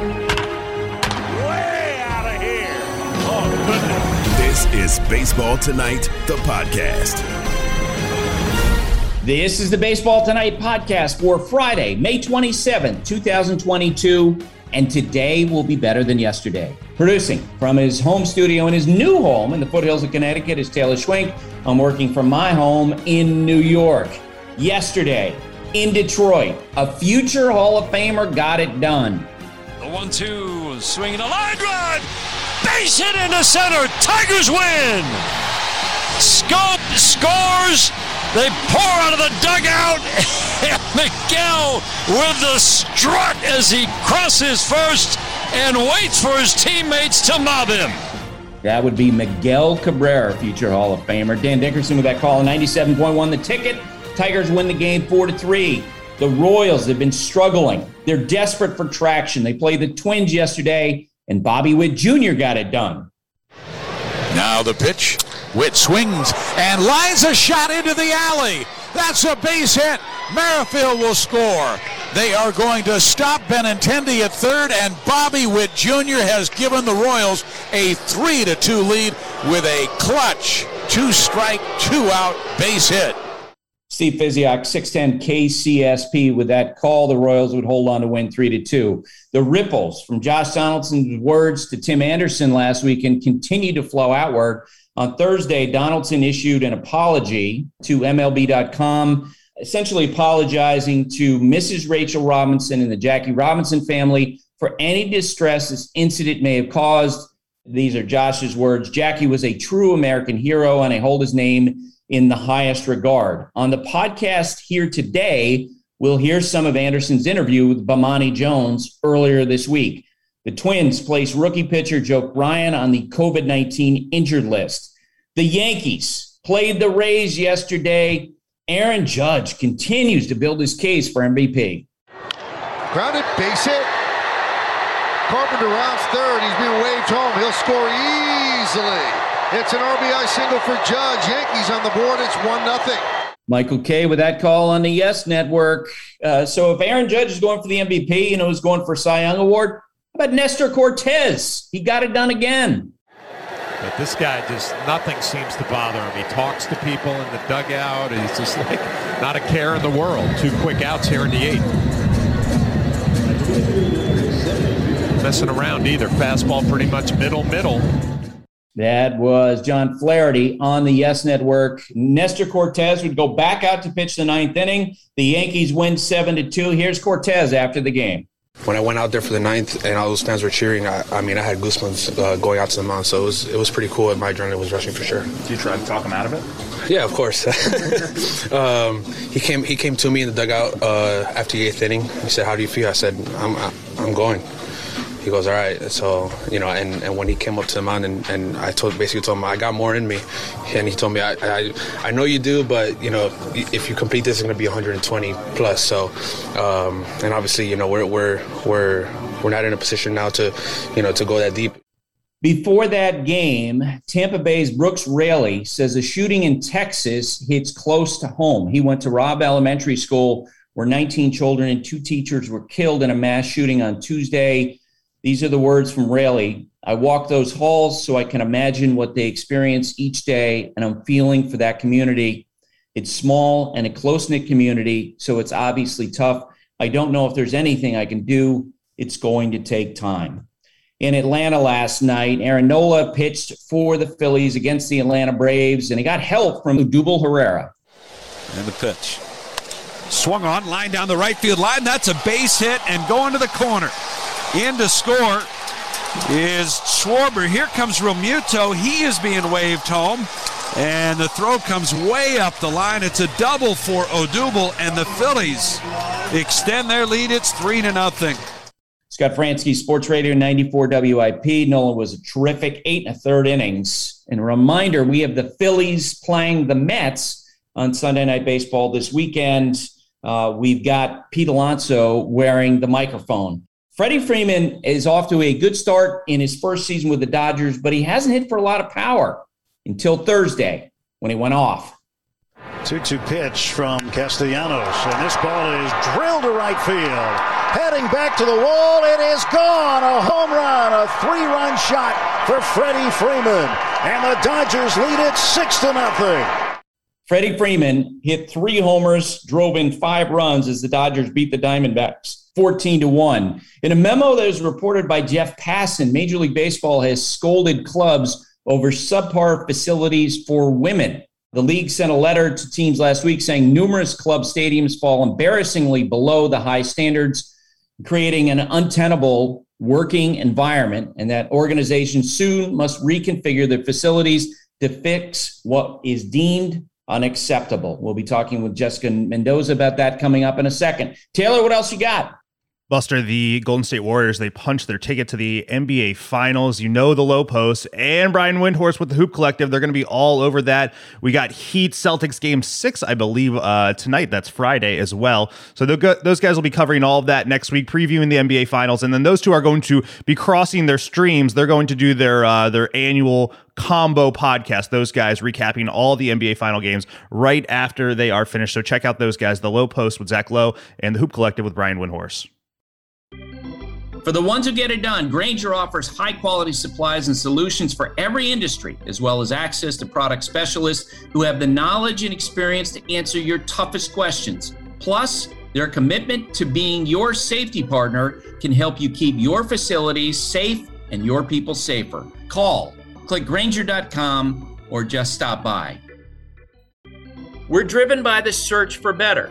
Way out of here. Oh, goodness. This is Baseball Tonight, the podcast. This is the Baseball Tonight podcast for Friday, May 27th, 2022. And today will be better than yesterday. Producing from his home studio in his new home in the foothills of Connecticut is Taylor Schwenk. I'm working from my home in New York. Yesterday in Detroit, a future Hall of Famer got it done. One two swinging a line drive. Base hit into center. Tigers win. Schoop scores. They pour out of the dugout. Miguel with the strut as he crosses first and waits for his teammates to mob him. That would be Miguel Cabrera, future Hall of Famer. Dan Dickerson with that call, 97.1 the ticket. Tigers win the game 4 to 3. The Royals have been struggling. They're desperate for traction. They played the Twins yesterday, and Bobby Witt Jr. got it done. Now the pitch. Witt swings and lines a shot into the alley. That's a base hit. Merrifield will score. They are going to stop Benintendi at third, and Bobby Witt Jr. has given the Royals a 3 to 2 lead with a clutch two strike, two out base hit. Steve Physioc, 610 KCSP. With that call, the Royals would hold on to win 3 to 2. The ripples from Josh Donaldson's words to Tim Anderson last week and continue to flow outward. On Thursday, Donaldson issued an apology to MLB.com, essentially apologizing to Mrs. Rachel Robinson and the Jackie Robinson family for any distress this incident may have caused. These are Josh's words. Jackie was a true American hero, and I hold his name in the highest regard. On the podcast here today, we'll hear some of Anderson's interview with Bomani Jones earlier this week. The Twins placed rookie pitcher Joe Ryan on the COVID 19 injured list. The Yankees played the Rays yesterday. Aaron Judge continues to build his case for MVP. Grounded, base hit. Carpenter rounds third. He's being waved home. He'll score easily. It's an RBI single for Judge. Yankees on the board. It's 1 0. Michael Kay with that call on the Yes Network. Uh, so if Aaron Judge is going for the MVP, you know, he's going for Cy Young Award. How about Nestor Cortes? He got it done again. But this guy just nothing seems to bother him. He talks to people in the dugout. He's just like not a care in the world. Two quick outs here in the eighth. Messing around either. Fastball pretty much middle middle. That was John Flaherty on the Yes Network. Nestor Cortes would go back out to pitch the ninth inning. The Yankees win seven to two. Here's Cortes after the game. When I went out there for the ninth and all those fans were cheering, I, I mean, I had goosebumps uh, going out to the mound. So it was it was pretty cool, and my adrenaline was rushing for sure. Did you try to talk him out of it? Yeah, of course. um, he came he came to me in the dugout uh, after the eighth inning. He said, "How do you feel?" I said, "I'm I'm going." He goes, all right. So, you know, and, and when he came up to the mound and, and I told basically told him I got more in me. And he told me, I, I, I know you do, but, you know, if you complete this, it's going to be 120 plus. So, um, and obviously, you know, we're, we're, we're, we're not in a position now to, you know, to go that deep. Before that game, Tampa Bay's Brooks Raley says a shooting in Texas hits close to home. He went to Robb Elementary School where 19 children and two teachers were killed in a mass shooting on Tuesday. These are the words from Raley. I walk those halls so I can imagine what they experience each day, and I'm feeling for that community. It's small and a close knit community, so it's obviously tough. I don't know if there's anything I can do. It's going to take time. In Atlanta last night, Aaron Nola pitched for the Phillies against the Atlanta Braves, and he got help from Odubel Herrera. And the pitch. Swung on, line down the right field line. That's a base hit and going to the corner. In to score is Schwarber. Here comes Realmuto. He is being waved home. And the throw comes way up the line. It's a double for Odubel, and the Phillies extend their lead. It's three to nothing. Scott Franzke, Sports Radio 94 WIP. Nolan was a terrific eight and a third innings. And a reminder, we have the Phillies playing the Mets on Sunday Night Baseball this weekend. Uh, we've got Pete Alonso wearing the microphone. Freddie Freeman is off to a good start in his first season with the Dodgers, but he hasn't hit for a lot of power until Thursday when he went off. 2 2 pitch from Castellanos, and this ball is drilled to right field. heading back to the wall. It is gone. A home run, a three-run shot for Freddie Freeman, and the Dodgers lead it six to nothing. Freddie Freeman hit three homers, drove in five runs as the Dodgers beat the Diamondbacks 14 to 1. In a memo that was reported by Jeff Passan, Major League Baseball has scolded clubs over subpar facilities for women. The league sent a letter to teams last week saying numerous club stadiums fall embarrassingly below the high standards, creating an untenable working environment, and that organizations soon must reconfigure their facilities to fix what is deemed unacceptable. We'll be talking with Jessica Mendoza about that coming up in a second. Taylor, what else you got? Buster, the Golden State Warriors, they punched their ticket to the NBA Finals. You know the low post and Brian Windhorst with the Hoop Collective. They're going to be all over that. We got Heat Celtics game six, I believe, uh, tonight. That's Friday as well. So those guys will be covering all of that next week, previewing the NBA Finals. And then those two are going to be crossing their streams. They're going to do their uh, their annual combo podcast. Those guys recapping all the NBA final games right after they are finished. So check out those guys, the Low Post with Zach Lowe and the Hoop Collective with Brian Windhorst. For the ones who get it done, Grainger offers high quality supplies and solutions for every industry, as well as access to product specialists who have the knowledge and experience to answer your toughest questions. Plus, their commitment to being your safety partner can help you keep your facilities safe and your people safer. Call, click Grainger.com, or just stop by. We're driven by the search for better.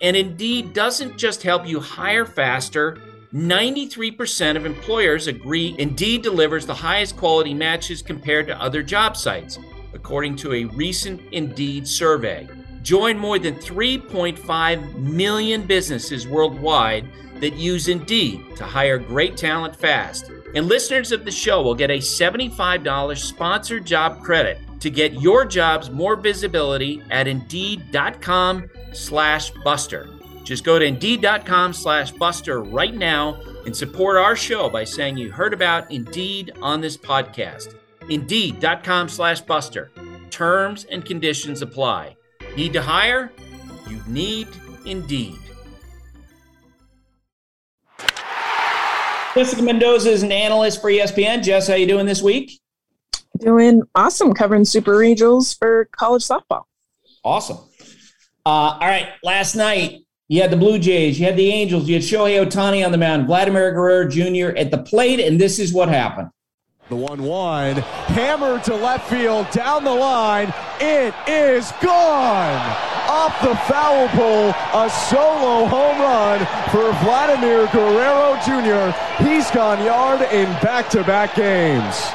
And Indeed doesn't just help you hire faster. 93% of employers agree Indeed delivers the highest quality matches compared to other job sites, according to a recent Indeed survey. Join more than 3.5 million businesses worldwide that use Indeed to hire great talent fast. And listeners of the show will get a $75 sponsored job credit to get your jobs more visibility at indeed.com slash buster. Just go to indeed.com slash buster right now and support our show by saying you heard about Indeed on this podcast. Indeed.com slash buster. Terms and conditions apply. Need to hire? You need Indeed. Jessica Mendoza is an analyst for ESPN. Jess, how you doing this week? Doing awesome, covering Super Regionals for college softball. Awesome. Uh, all right, last night you had the Blue Jays, you had the Angels, you had Shohei Ohtani on the mound, Vladimir Guerrero Jr. at the plate, and this is what happened. The 1 1, hammered to left field, down the line. It is gone! Off the foul pole, a solo home run for Vladimir Guerrero Jr. He's gone yard in back to back games.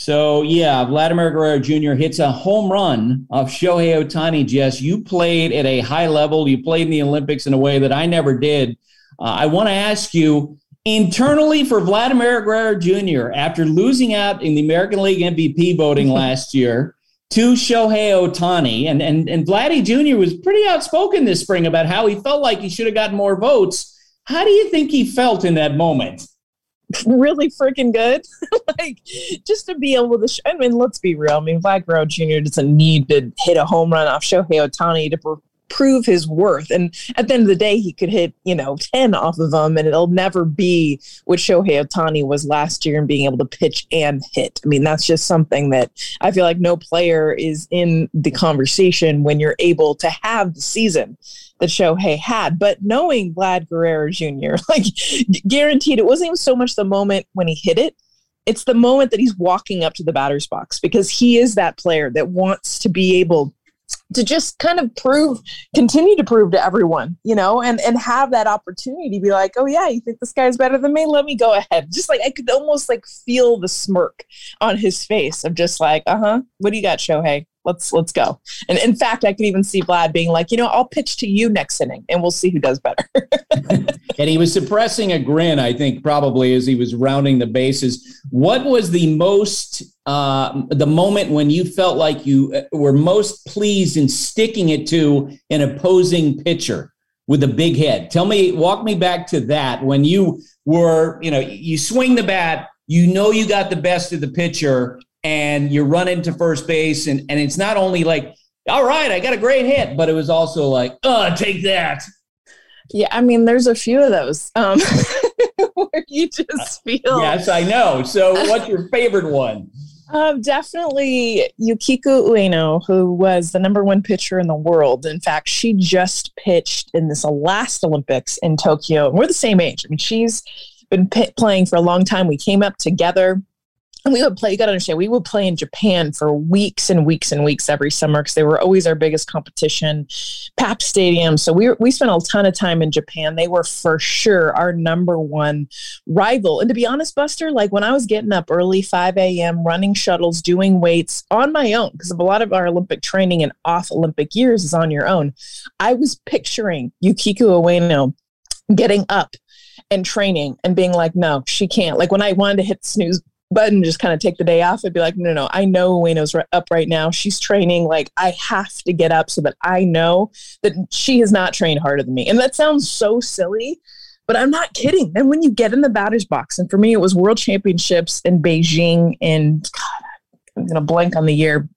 So yeah, Vladimir Guerrero Jr. hits a home run of Shohei Ohtani. Jess, you played at a high level. You played in the Olympics in a way that I never did. Uh, I want to ask you internally for Vladimir Guerrero Jr. After losing out in the American League MVP voting last year to Shohei Ohtani, and and and Vladdy Jr. was pretty outspoken this spring about how he felt like he should have gotten more votes. How do you think he felt in that moment? Really freaking good. like just to be able to, sh- I mean, let's be real. I mean, Vlad Jr. doesn't need to hit a home run off Shohei Ohtani to pr- prove his worth. And at the end of the day, he could hit, you know, 10 off of them and it'll never be what Shohei Ohtani was last year and being able to pitch and hit. I mean, that's just something that I feel like no player is in the conversation when you're able to have the season that Shohei had. But knowing Vlad Guerrero Jr., like guaranteed, it wasn't even so much the moment when he hit it. It's the moment that he's walking up to the batter's box because he is that player that wants to be able to just kind of prove continue to prove to everyone you know and and have that opportunity to be like oh yeah you think this guy's better than me let me go ahead just like i could almost like feel the smirk on his face of just like uh-huh what do you got shohei let's let's go. And in fact, I could even see Vlad being like, you know, I'll pitch to you next inning, and we'll see who does better. and he was suppressing a grin, I think, probably as he was rounding the bases. What was the most uh, the moment when you felt like you uh, were most pleased in sticking it to an opposing pitcher? with a big head. Tell me, walk me back to that when you were, you know, you swing the bat, you know you got the best of the pitcher, and you run into first base, and and it's not only like, all right, I got a great hit, but it was also like, oh, take that. Yeah, I mean, there's a few of those um, where you just feel. Yes, I know. So, what's your favorite one? Um, definitely Yukiko Ueno, who was the number one pitcher in the world. In fact, she just pitched in this last Olympics in Tokyo. We're the same age. I mean, she's been playing for a long time. We came up together and we would play, you got to understand, we would play in Japan for weeks and weeks and weeks every summer because they were always our biggest competition, PAP Stadium. So we, we spent a ton of time in Japan. They were for sure our number one rival. And to be honest, Buster, like when I was getting up early, 5 a.m., running shuttles, doing weights on my own, because a lot of our Olympic training and off Olympic years is on your own, I was picturing Yukiko Ueno getting up and training and being like, no, she can't. Like when I wanted to hit snooze button, just kind of take the day off, I'd be like, no, no, I know Ueno's up right now. She's training. Like I have to get up so that I know that she has not trained harder than me. And that sounds so silly, but I'm not kidding. And when you get in the batter's box, and for me, it was World Championships in Beijing, and God, I'm gonna blank on the year,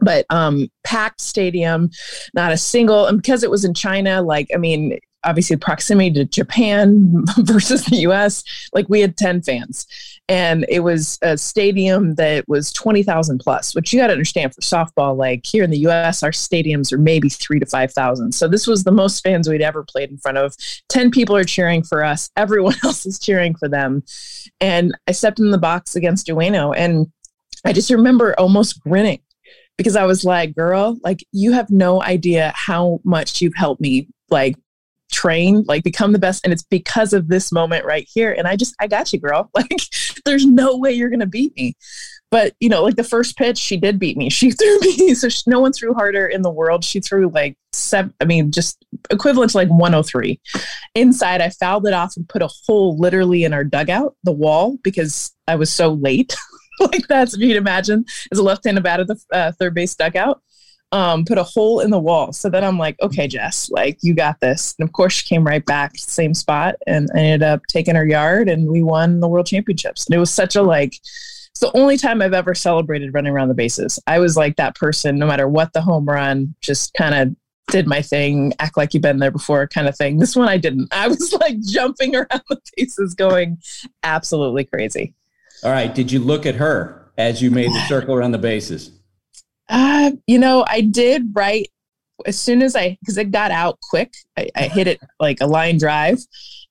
but um packed stadium not a single and because it was in china like i mean obviously proximity to Japan versus the US, like we had 10 fans. And it was a stadium that was 20,000 plus, which you got to understand for softball. Like here in the US, our stadiums are maybe three to 5,000. So this was the most fans we'd ever played in front of. 10 people are cheering for us, everyone else is cheering for them. And I stepped in the box against Ueno, and I just remember almost grinning because I was like, girl, like you have no idea how much you've helped me like train, like become the best. And it's because of this moment right here. And I just, I got you, girl. Like, there's no way you're going to beat me. But, you know, like the first pitch, she did beat me. She threw me. So she, no one threw harder in the world. She threw like seven, I mean, just equivalent to like 103. Inside, I fouled it off and put a hole literally in our dugout, the wall, because I was so late. like that's, if you'd imagine, as a left handed bat at the uh, third base dugout um, put a hole in the wall. So then I'm like, okay, Jess, like you got this. And of course, she came right back, same spot, and I ended up taking her yard, and we won the world championships. And it was such a like. It's the only time I've ever celebrated running around the bases. I was like that person, no matter what the home run, just kind of did my thing, act like you've been there before kind of thing. This one I didn't. I was like jumping around the bases, going absolutely crazy. All right. Did you look at her as you made the circle around the bases? Uh, you know, I did right as soon as I because it got out quick. I, I hit it like a line drive,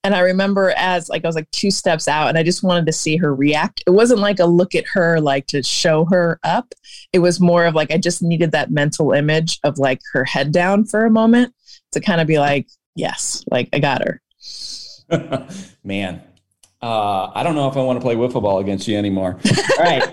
and I remember as like I was like two steps out, and I just wanted to see her react. It wasn't like a look at her like to show her up. It was more of like I just needed that mental image of like her head down for a moment to kind of be like, yes, like I got her. Man, uh, I don't know if I want to play wiffle ball against you anymore. All right.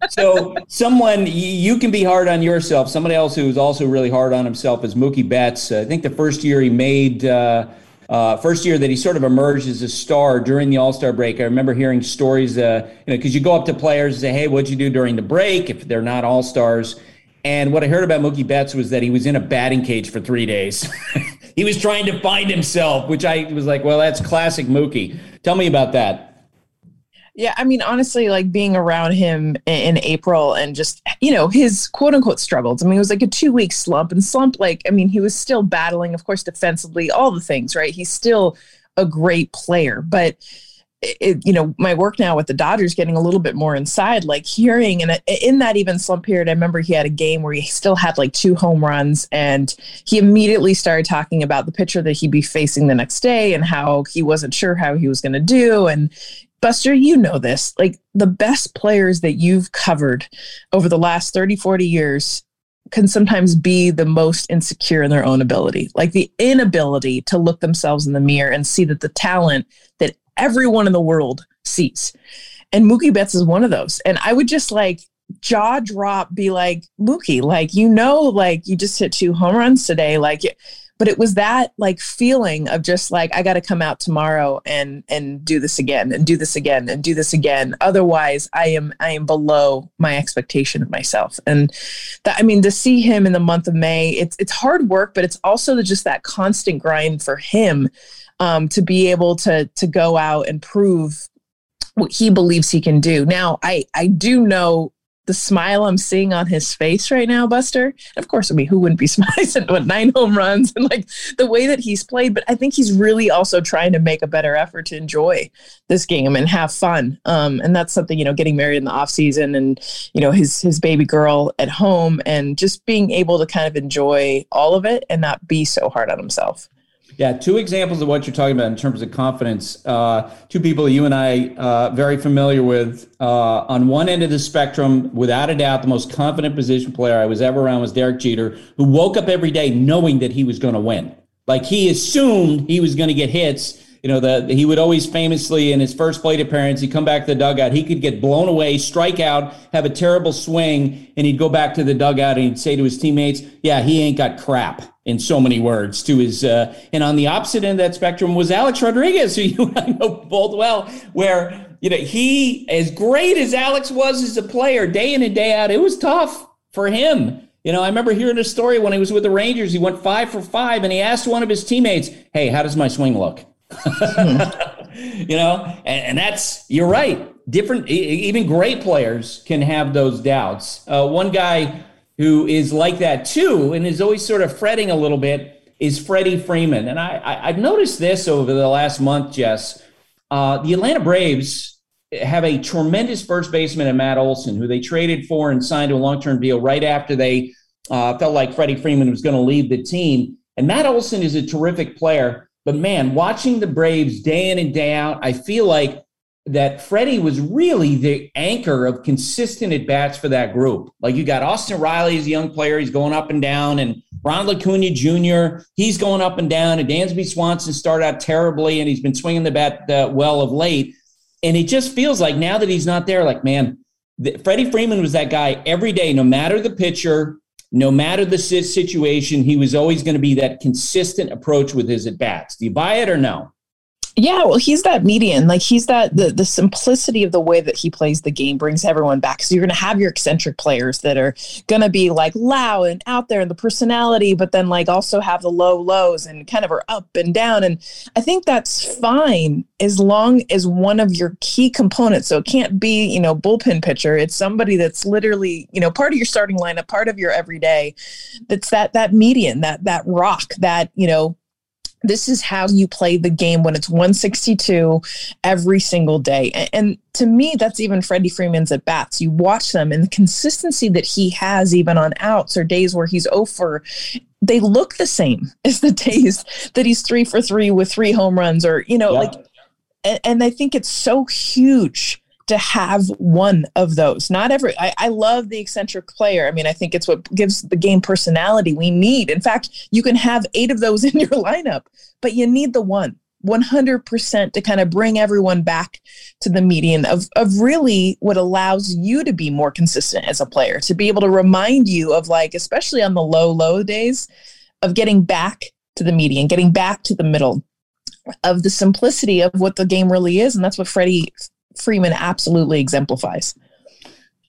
so, someone you can be hard on yourself. Somebody else who's also really hard on himself is Mookie Betts. I think the first year he made, uh, uh, first year that he sort of emerged as a star during the All Star break. I remember hearing stories, uh, you know, because you go up to players and say, "Hey, what'd you do during the break?" If they're not All Stars. And what I heard about Mookie Betts was that he was in a batting cage for three days. he was trying to find himself, which I was like, well, that's classic Mookie. Tell me about that. Yeah, I mean, honestly, like being around him in April and just, you know, his quote unquote struggles. I mean, it was like a two week slump and slump, like, I mean, he was still battling, of course, defensively, all the things, right? He's still a great player, but it, you know, my work now with the Dodgers getting a little bit more inside, like hearing, and uh, in that even slump period, I remember he had a game where he still had like two home runs, and he immediately started talking about the pitcher that he'd be facing the next day and how he wasn't sure how he was going to do. And Buster, you know this, like the best players that you've covered over the last 30, 40 years can sometimes be the most insecure in their own ability, like the inability to look themselves in the mirror and see that the talent that everyone in the world sees. And Mookie Betts is one of those. And I would just like jaw drop be like Mookie, like you know, like you just hit two home runs today, like but it was that like feeling of just like I got to come out tomorrow and and do this again and do this again and do this again. Otherwise, I am I am below my expectation of myself. And that I mean to see him in the month of May, it's it's hard work, but it's also just that constant grind for him um, to be able to to go out and prove what he believes he can do. Now, I I do know the smile I'm seeing on his face right now, Buster. Of course, I mean, who wouldn't be smiling? what nine home runs and like the way that he's played. But I think he's really also trying to make a better effort to enjoy this game and have fun. Um, and that's something you know, getting married in the off season and you know his his baby girl at home and just being able to kind of enjoy all of it and not be so hard on himself. Yeah, two examples of what you're talking about in terms of confidence. Uh, two people you and I uh, very familiar with. Uh, on one end of the spectrum, without a doubt, the most confident position player I was ever around was Derek Jeter, who woke up every day knowing that he was going to win. Like he assumed he was going to get hits. You know, the, he would always famously in his first plate appearance, he'd come back to the dugout. He could get blown away, strike out, have a terrible swing, and he'd go back to the dugout and he'd say to his teammates, "Yeah, he ain't got crap." In so many words to his uh, and on the opposite end of that spectrum was Alex Rodriguez, who you I know both well, where you know he as great as Alex was as a player, day in and day out, it was tough for him. You know, I remember hearing a story when he was with the Rangers. He went five for five, and he asked one of his teammates, "Hey, how does my swing look?" you know, and, and, that's you're right. Different, even great players can have those doubts. Uh, one guy who is like that too and is always sort of fretting a little bit is Freddie Freeman. And I, have noticed this over the last month, Jess. Uh, the Atlanta Braves have a tremendous first baseman in Matt Olson, who they traded for and signed to a long term deal right after they uh, felt like Freddie Freeman was going to leave the team. And Matt Olson is a terrific player. But man, watching the Braves day in and day out, I feel like that Freddie was really the anchor of consistent at bats for that group. Like you got Austin Riley as a young player, he's going up and down, and Ron Acuna Jr., he's going up and down, and Dansby Swanson started out terribly, and he's been swinging the bat uh, well of late. And it just feels like now that he's not there, like, man, the, Freddie Freeman was that guy every day, no matter the pitcher, no matter the situation, he was always going to be that consistent approach with his at bats. Do you buy it or no? Yeah, well, he's that median. Like he's that the the simplicity of the way that he plays the game brings everyone back. So you're going to have your eccentric players that are going to be like loud and out there and the personality, but then like also have the low lows and kind of are up and down. And I think that's fine as long as one of your key components. So it can't be you know bullpen pitcher. It's somebody that's literally you know part of your starting lineup, part of your everyday. That's that that median, that that rock, that you know this is how you play the game when it's 162 every single day. And, to me, that's even Freddie Freeman's at bats. You watch them and the consistency that he has, even on outs or days where he's oh over, they look the same as the days that he's three for three with three home runs, or, you know, yeah. like, and, and I think it's so huge to have one of those. Not every, I, I, love the eccentric player. I mean, I think it's what gives the game personality we need. In fact, you can have eight of those in your lineup, but you need the one. 100% to kind of bring everyone back to the median of, of really what allows you to be more consistent as a player, to be able to remind you of like, especially on the low, low days, of getting back to the median, getting back to the middle, of the simplicity of what the game really is. And that's what Freddie Freeman absolutely exemplifies.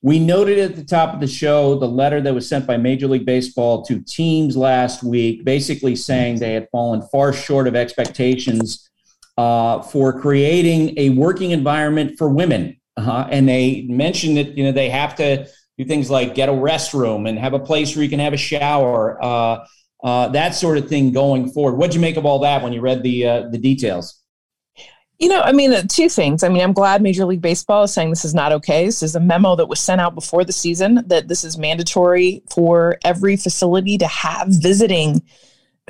We noted at the top of the show the letter that was sent by Major League Baseball to teams last week, basically saying they had fallen far short of expectations uh, for creating a working environment for women. Uh-huh. And they mentioned that you know they have to do things like get a restroom and have a place where you can have a shower, uh, uh that sort of thing going forward. What'd you make of all that when you read the uh, the details? You know, I mean, uh, two things. I mean, I'm glad Major League Baseball is saying this is not okay. This is a memo that was sent out before the season that this is mandatory for every facility to have visiting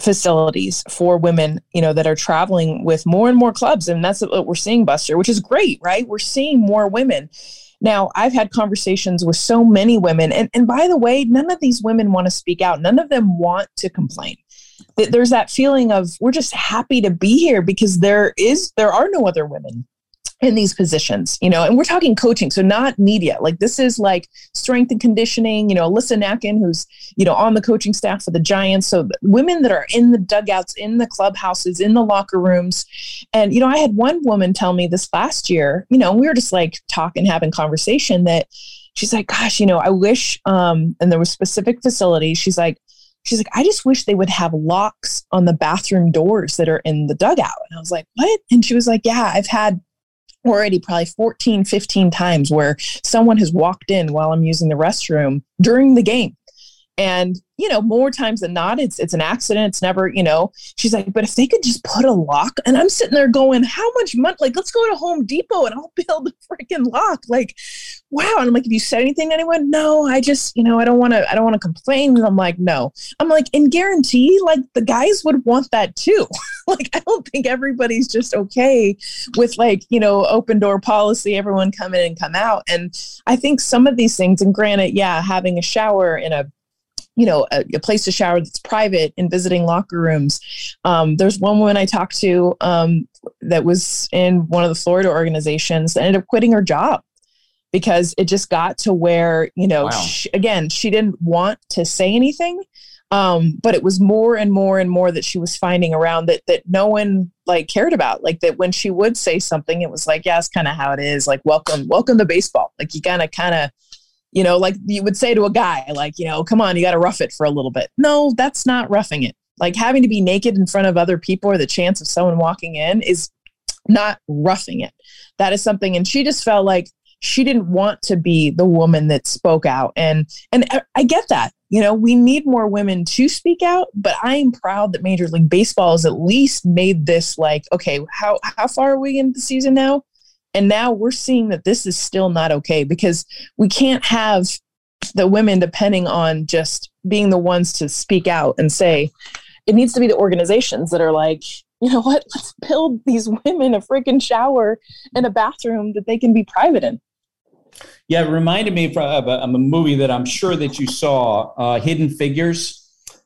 facilities for women, you know, that are traveling with more and more clubs. And that's what we're seeing, Buster, which is great, right? We're seeing more women. Now, I've had conversations with so many women. And, and by the way, none of these women want to speak out, none of them want to complain there's that feeling of we're just happy to be here because there is there are no other women in these positions, you know, and we're talking coaching, so not media. Like this is like strength and conditioning, you know, Alyssa Nakken, who's, you know, on the coaching staff for the Giants. So women that are in the dugouts, in the clubhouses, in the locker rooms. And, you know, I had one woman tell me this last year, you know, we were just like talking, having conversation that she's like, gosh, you know, I wish, um, and there was specific facilities. She's like, she's like, I just wish they would have locks on the bathroom doors that are in the dugout. And I was like, what? And she was like, yeah, I've had already probably 14, 15 times where someone has walked in while I'm using the restroom during the game. And, you know, more times than not, it's it's an accident. It's never, you know, she's like, but if they could just put a lock, and I'm sitting there going, how much money? Like, let's go to Home Depot and I'll build a freaking lock. Like, wow. And I'm like, have you said anything to anyone? No, I just, you know, I don't want to, I don't want to complain. And I'm like, no. I'm like, and guarantee, like the guys would want that too. like, I don't think everybody's just okay with like, you know, open door policy, everyone come in and come out. And I think some of these things, and granted, yeah, having a shower in a you know a, a, place to shower that's private and visiting locker rooms. Um, there's one woman i talked to um, that was in one of the florida organizations that ended up quitting her job because it just got to where you know wow. she, again she didn't want to say anything um, but it was more and more and more that she was finding around that that no one like cared about. Like that when she would say something it was like yeah it's kind of how it is. Like welcome welcome to baseball. Like you gotta kind of you know, like you would say to a guy, like, you know, come on, you got to rough it for a little bit. No, that's not roughing it. Like having to be naked in front of other people or the chance of someone walking in is not roughing it. That is something. And she just felt like she didn't want to be the woman that spoke out. And, and uh, I get that, you know, we need more women to speak out, but I am proud that Major League Baseball has at least made this like, okay, how, how far are we in the season now? And now we're seeing that this is still not okay because we can't have the women depending on just being the ones to speak out and say, it needs to be the organizations that are like, you know what, let's build these women a freaking shower and a bathroom that they can be private in. Yeah, it reminded me of a, a movie that I'm sure that you saw, uh, Hidden Figures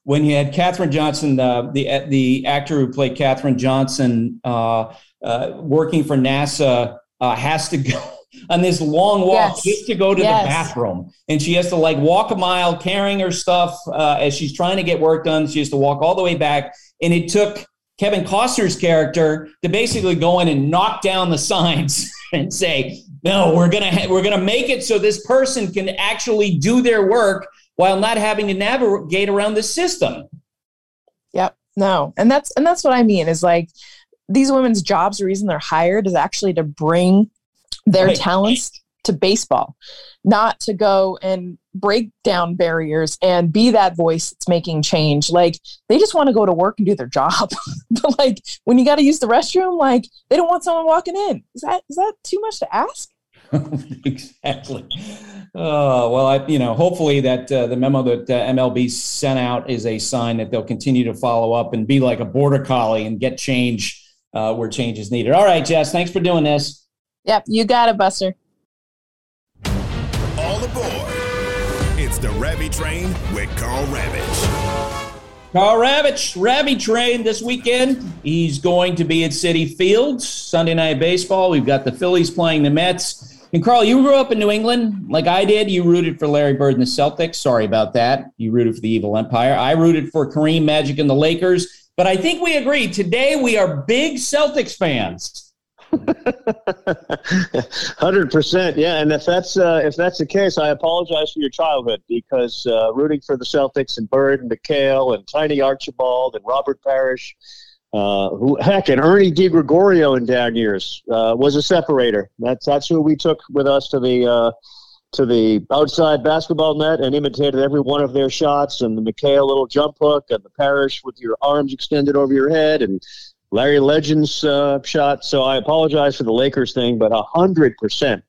when you had Katherine Johnson, uh, the the actor who played Katherine Johnson, uh, uh, working for NASA uh, has to go on this long walk yes. just to go to yes. the bathroom. And she has to like walk a mile carrying her stuff uh, as she's trying to get work done. She has to walk all the way back. And it took Kevin Costner's character to basically go in and knock down the signs and say, no, we're gonna ha- we're gonna make it so this person can actually do their work while not having to navigate around the system. Yep. No. And that's and that's what I mean is like these women's jobs, the reason they're hired is actually to bring their right. talents to baseball, not to go and break down barriers and be that voice that's making change. Like they just want to go to work and do their job. but like when you got to use the restroom, like they don't want someone walking in. Is that is that too much to ask? exactly. Uh, well, I, you know, hopefully that uh, the memo that uh, MLB sent out is a sign that they'll continue to follow up and be like a border collie and get change uh, where change is needed. All right, Jess, thanks for doing this. Yep, you got it, Buster. All aboard. It's the Ravi Train with Karl Ravech. Karl Ravech, Ravi Train this weekend. He's going to be at Citi Field, Sunday Night Baseball. We've got the Phillies playing the Mets. And Karl, you grew up in New England like I did. You rooted for Larry Bird and the Celtics. Sorry about that. You rooted for the Evil Empire. I rooted for Kareem Magic and the Lakers. But I think we agree today we are big Celtics fans. Hundred percent, yeah. And if that's uh, if that's the case, I apologize for your childhood because uh, rooting for the Celtics and Bird and McHale and Tiny Archibald and Robert Parish, uh, who heck, and Ernie DiGregorio in down years uh, was a separator. That's that's who we took with us to the uh, to the outside basketball net and imitated every one of their shots and the McHale little jump hook and the Parish with your arms extended over your head and Larry Legend's uh, shot. So I apologize for the Lakers thing, but a hundred percent.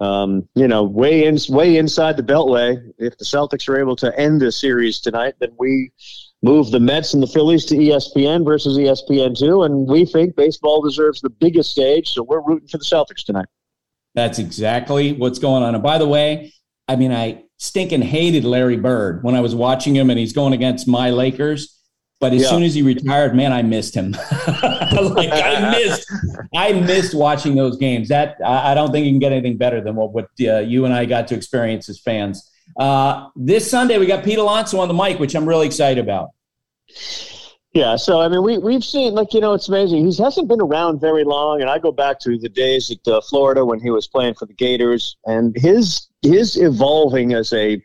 Um, you know, way in, way inside the Beltway. If the Celtics are able to end this series tonight, then we move the Mets and the Phillies to ESPN versus ESPN two, and we think baseball deserves the biggest stage. So we're rooting for the Celtics tonight. That's exactly what's going on. And by the way, I mean, I stinking hated Larry Bird when I was watching him and he's going against my Lakers. But as Yeah. soon as he retired, man, I missed him. like I missed, I missed watching those games. That I, don't think you can get anything better than what what uh, you and I got to experience as fans. Uh, this Sunday, we got Pete Alonso on the mic, which I'm really excited about. Yeah, so I mean, we we've seen like you know it's amazing. He hasn't been around very long, and I go back to the days at uh, Florida when he was playing for the Gators, and his his evolving as a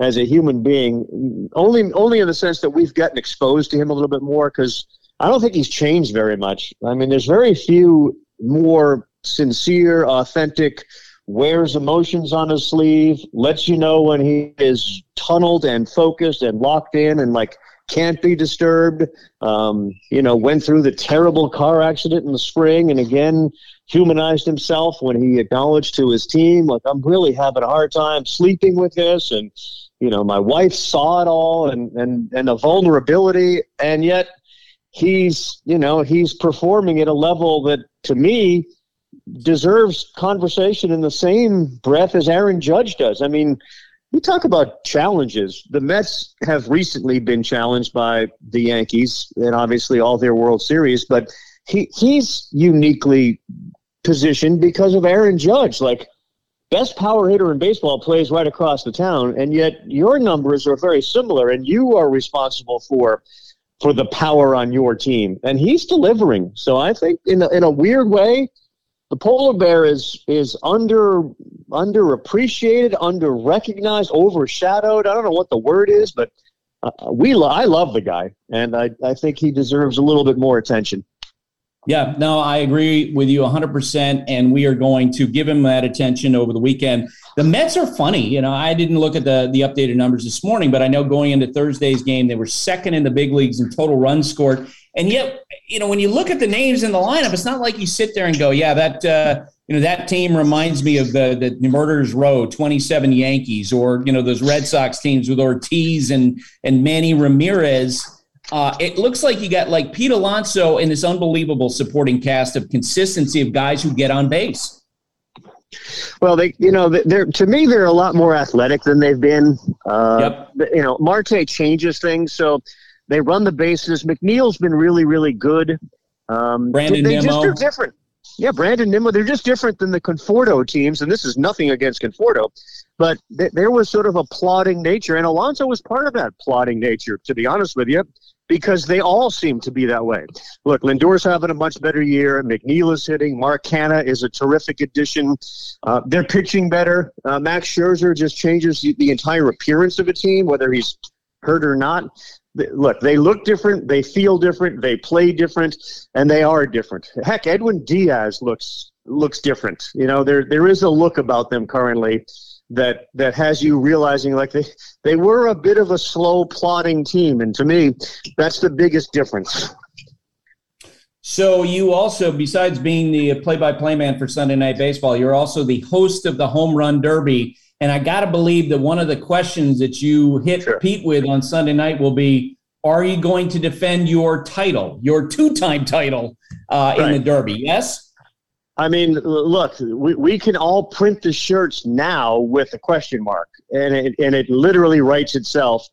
as a human being only only in the sense that we've gotten exposed to him a little bit more because I don't think he's changed very much. I mean, there's very few more sincere, authentic. Wears emotions on his sleeve, lets you know when he is tunneled and focused and locked in, and like can't be disturbed. Um, you know, went through the terrible car accident in the spring and again humanized himself when he acknowledged to his team, like, I'm really having a hard time sleeping with this. And, you know, my wife saw it all and, and, and the vulnerability. And yet he's, you know, he's performing at a level that to me deserves conversation in the same breath as Aaron Judge does. I mean, we talk about challenges. The Mets have recently been challenged by the Yankees and obviously all their World Series, but he he's uniquely positioned because of Aaron Judge. Like best power hitter in baseball plays right across the town, and yet your numbers are very similar, and you are responsible for for the power on your team, and he's delivering. So I think in a, in a weird way, the polar bear is is under underappreciated, under recognized, overshadowed. I don't know what the word is, but uh, we lo- I love the guy, and I I think he deserves a little bit more attention. Yeah, no, I agree with you 100%. And we are going to give him that attention over the weekend. The Mets are funny. You know, I didn't look at the, the updated numbers this morning, but I know going into Thursday's game, they were second in the big leagues in total runs scored. And yet, you know, when you look at the names in the lineup, it's not like you sit there and go, yeah, that, uh, you know, that team reminds me of the, the Murderers Row 27 Yankees or, you know, those Red Sox teams with Ortiz and, and Manny Ramirez. Uh, it looks like you got like Pete Alonso and this unbelievable supporting cast of consistency of guys who get on base. Well, they, you know, they're to me they're a lot more athletic than they've been. Uh, yep. You know, Marte changes things, so they run the bases. McNeil's been really, really good. Um, Brandon they Nimmo. just are different. Yeah, Brandon Nimmo. They're just different than the Conforto teams, and this is nothing against Conforto, but th- there was sort of a plodding nature, and Alonso was part of that plodding nature. To be honest with you, because they all seem to be that way. Look, Lindor's having a much better year. McNeil is hitting. Mark Canha is a terrific addition. Uh, they're pitching better. Uh, Max Scherzer just changes the entire appearance of a team, whether he's hurt or not. Look, they look different, they feel different, they play different, and they are different. Heck, Edwin Diaz looks looks different. You know, there there is a look about them currently that that has you realizing like they they were a bit of a slow plodding team and to me that's the biggest difference so you also besides being the play-by-play man for sunday night baseball you're also the host of the home run derby and i got to believe that one of the questions that you hit sure. pete with on sunday night will be are you going to defend your title your two-time title uh, right. in the derby yes I mean, look, we, we can all print the shirts now with a question mark, and it, and it literally writes itself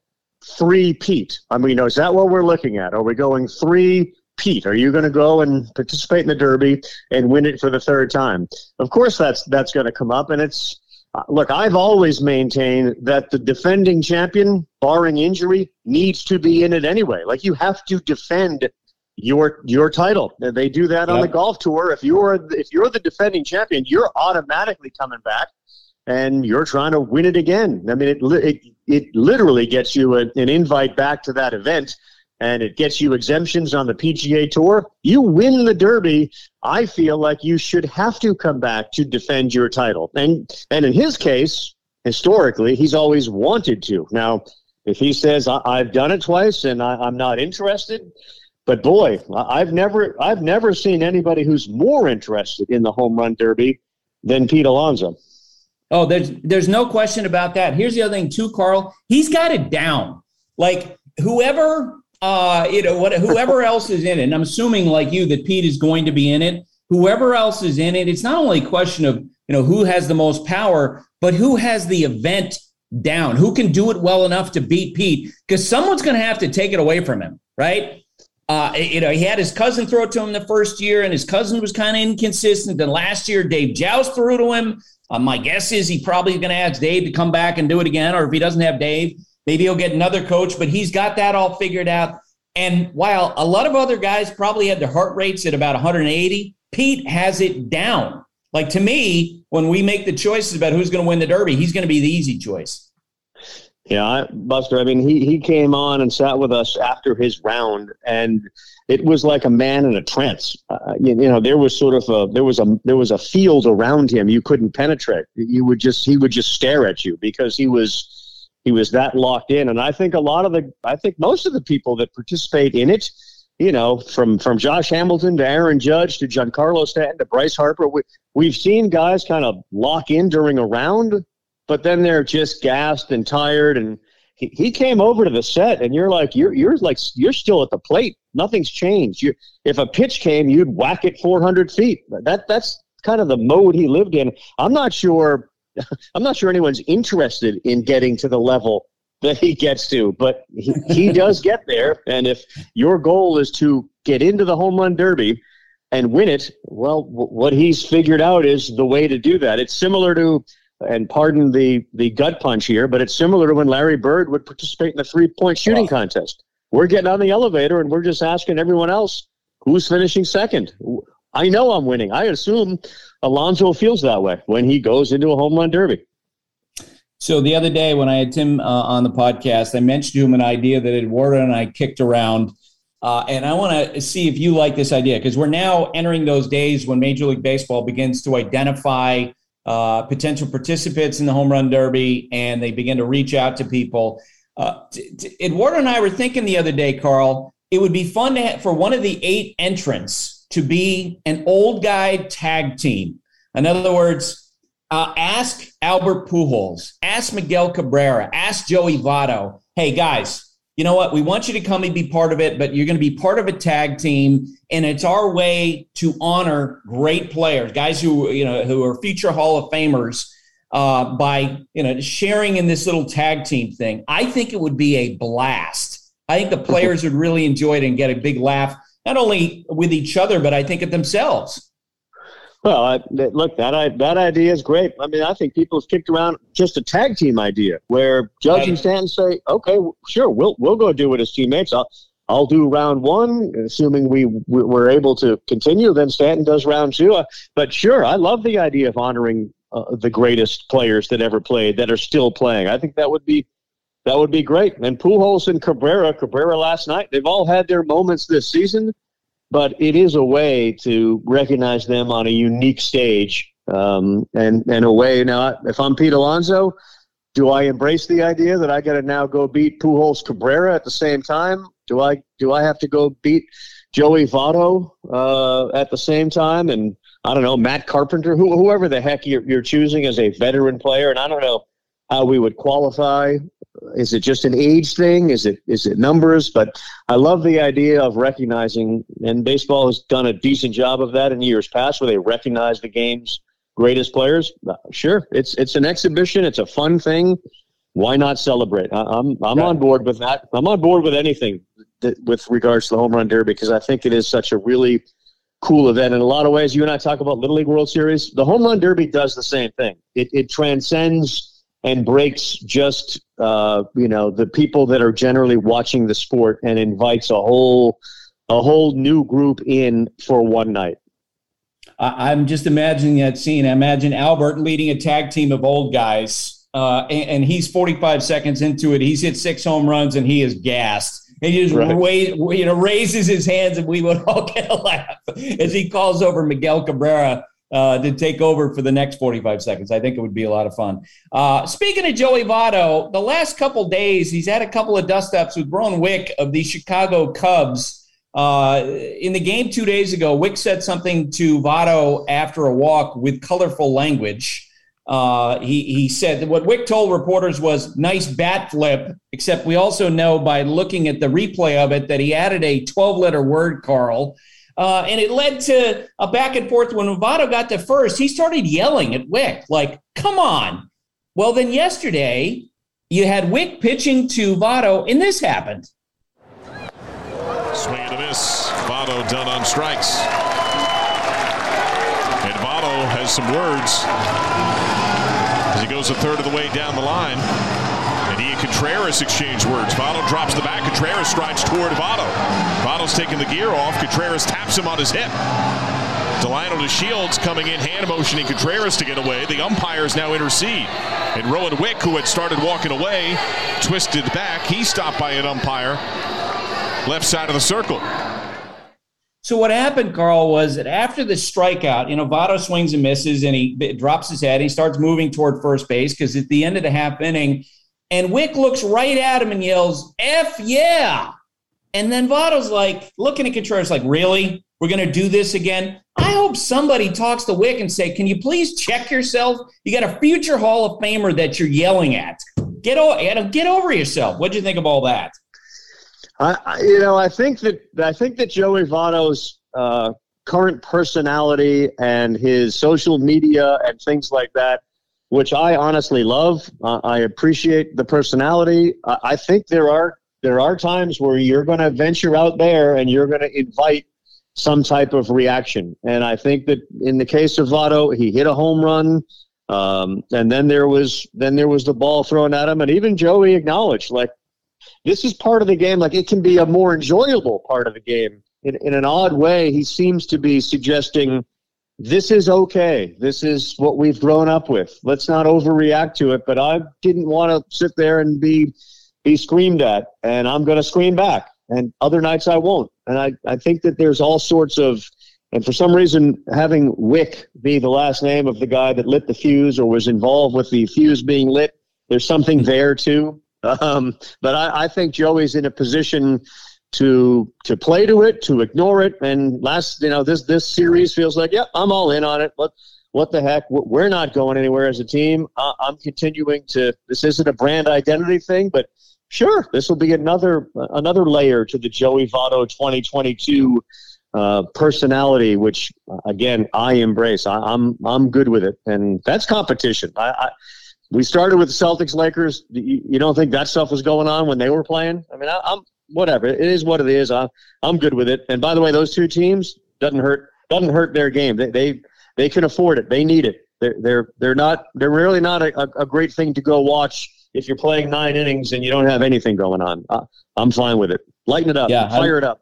three Pete. I mean, is that what we're looking at? Are we going three Pete? Are you going to go and participate in the Derby and win it for the third time? Of course, that's that's going to come up, and it's Uh, look. I've always maintained that the defending champion, barring injury, needs to be in it anyway. Like you have to defend your your title. They do that on the golf tour. If you're if you're the defending champion, you're automatically coming back, and you're trying to win it again. I mean, it it, it literally gets you a, an invite back to that event, and it gets you exemptions on the PGA Tour. You win the Derby. I feel like you should have to come back to defend your title, and and in his case, historically, he's always wanted to. Now, if he says I've done it twice and I, I'm not interested but boy, I've never I've never seen anybody who's more interested in the home run derby than Pete Alonso. Oh, there's there's no question about that. Here's the other thing too, Karl. He's got it down. Like whoever uh you know what whoever else is in it, and I'm assuming like you that Pete is going to be in it. Whoever else is in it, it's not only a question of you know who has the most power, but who has the event down? Who can do it well enough to beat Pete? Because someone's going to have to take it away from him, right? Uh, you know, he had his cousin throw it to him the first year, and his cousin was kind of inconsistent. Then last year, Dave Jauss threw to him. Uh, my guess is he probably going to ask Dave to come back and do it again, or if he doesn't have Dave, maybe he'll get another coach. But he's got that all figured out. And while a lot of other guys probably had their heart rates at about 180, Pete has it down. Like to me, when we make the choices about who's going to win the Derby, he's going to be the easy choice. Yeah, Buster. I mean, he he came on and sat with us after his round, and it was like a man in a trance. Uh, you, you, know, there was sort of a there was a there was a field around him you couldn't penetrate. You would just he would just stare at you because he was he was that locked in. And I think a lot of the I think most of the people that participate in it you know, from from Josh Hamilton to Aaron Judge to Giancarlo Stanton to Bryce Harper, we, we've seen guys kind of lock in during a round, but then they're just gassed and tired. And he, he came over to the set, and you're like, you're you're like you're still at the plate. Nothing's changed. You, if a pitch came, you'd whack it 400 feet. That that's kind of the mode he lived in. I'm not sure. I'm not sure anyone's interested in getting to the level that he gets to, but he, he does get there. And if your goal is to get into the home run derby and win it, well, w- what he's figured out is the way to do that. It's similar to, and pardon the the gut punch here, but it's similar to when Larry Bird would participate in the three point shooting oh. contest. We're getting on the elevator and we're just asking everyone else who's finishing second. I know I'm winning. I assume Alonso feels that way when he goes into a home run derby. So the other day when I had Tim uh, on the podcast, I mentioned to him an idea that Eduardo and I kicked around. Uh, and I want to see if you like this idea because we're now entering those days when Major League Baseball begins to identify uh, potential participants in the home run derby and they begin to reach out to people. Uh, t- t- Eduardo and I were thinking the other day, Karl, it would be fun to have, for one of the eight entrants to be an old guy tag team. In other words, uh, ask Albert Pujols, ask Miguel Cabrera, ask Joey Votto. Hey guys, you know what? We want you to come and be part of it, but you're going to be part of a tag team, and it's our way to honor great players, guys who you know who are future Hall of Famers, uh, by you know sharing in this little tag team thing. I think it would be a blast. I think the players would really enjoy it and get a big laugh, not only with each other, but I think at themselves. Well, I, look, that that idea is great. I mean, I think people have kicked around just a tag team idea where Judge and Stanton say, "Okay, sure, we'll we'll go do it as teammates. I'll I'll do round one, assuming we we're able to continue. Then Stanton does round two. Uh, but sure, I love the idea of honoring uh, the greatest players that ever played that are still playing. I think that would be that would be great. And Pujols and Cabrera, Cabrera last night, they've all had their moments this season but it is a way to recognize them on a unique stage um, and and a way. Now if i'm pete alonso do i embrace the idea that i got to now go beat pujols cabrera at the same time? Do i do i have to go beat joey Votto uh, at the same time? And i don't know matt carpenter who, whoever the heck you're, you're choosing as a veteran player and i don't know how we would qualify is it just an age thing? Is it is it numbers? But I love the idea of recognizing, and baseball has done a decent job of that in years past, where they recognize the game's greatest players. Uh, sure, it's it's an exhibition. It's a fun thing. Why not celebrate? I, am I'm, I'm on board with that. I'm on board with anything that, with regards to the home run derby because I think it is such a really cool event. In a lot of ways, you and I talk about Little League World Series. The home run derby does the same thing. It it transcends and breaks just uh, you know the people that are generally watching the sport and invites a whole a whole new group in for one night. I'm just imagining that scene. I imagine Albert leading a tag team of old guys, uh, and, and, he's 45 seconds into it. He's hit six home runs, and he is gassed. And he just right. raise, you know, raises his hands, and we would all get a laugh as he calls over Miguel Cabrera uh, to take over for the next 45 seconds. I think it would be a lot of fun. Uh, speaking of Joey Votto, the last couple days, he's had a couple of dust ups with Rowan Wick of the Chicago Cubs. Uh, in the game two days ago, Wick said something to Votto after a walk with colorful language. Uh, he, he said what Wick told reporters was nice bat flip, except we also know by looking at the replay of it that he added a 12 letter word, Karl. Uh, and it led to a back and forth. When Votto got to first, he started yelling at Wick, like, come on. Well, then yesterday, you had Wick pitching to Votto, and this happened. Swing and a miss. Votto done on strikes. And Votto has some words as he goes a third of the way down the line. Contreras exchange words. Votto drops the back. Contreras strides toward Votto. Votto's taking the gear off. Contreras taps him on his hip. Delino DeShields coming in, hand motioning Contreras to get away. The umpires now intercede. And Rowan Wick, who had started walking away, twisted back. He stopped by an umpire, left side of the circle. So what happened, Karl, was that after the strikeout, you know, Votto swings and misses, and he drops his head. He starts moving toward first base because at the end of the half inning, and Wick looks right at him and yells, "F yeah!" And then Votto's like looking at Contreras, like, "Really? We're going to do this again?" I hope somebody talks to Wick and say, "Can you please check yourself? You got a future Hall of Famer that you're yelling at. Get over, get over yourself." What'd you think of all that? I, you know, I think that I think that Joey Votto's uh, current personality and his social media and things like that, which I honestly love. Uh, I appreciate the personality. I, I think there are there are times where you're going to venture out there and you're going to invite some type of reaction. And I think that in the case of Votto, he hit a home run. Um, and then there was then there was the ball thrown at him, and even Joey acknowledged like this is part of the game. Like it can be a more enjoyable part of the game. In, in an odd way, he seems to be suggesting this is okay. This is what we've grown up with. Let's not overreact to it. But I didn't want to sit there and be be screamed at, and I'm going to scream back. And other nights I won't. And I, I think that there's all sorts of, and for some reason, having Wick be the last name of the guy that lit the fuse or was involved with the fuse being lit, there's something there too. Um, but I, I think Joey's in a position to to play to it, to ignore it. And last, you know, this this series feels like, yeah, I'm all in on it. What what the heck? We're not going anywhere as a team. Uh, I'm continuing to. This isn't a brand identity thing, but sure, this will be another another layer to the Joey Votto 2022 uh, personality, which again I embrace. I, am I'm, I'm good with it, and that's competition. I, I we started with the Celtics Lakers. You, you, don't think that stuff was going on when they were playing? I mean, I, am whatever. It is what it is. I, I'm good with it. And by the way, those two teams doesn't hurt doesn't hurt their game. They they, they can afford it. They need it. They're they're they're not they're really not a, a great thing to go watch if you're playing nine innings and you don't have anything going on. Uh, I'm fine with it. Lighten it up. Yeah, fire I, it up.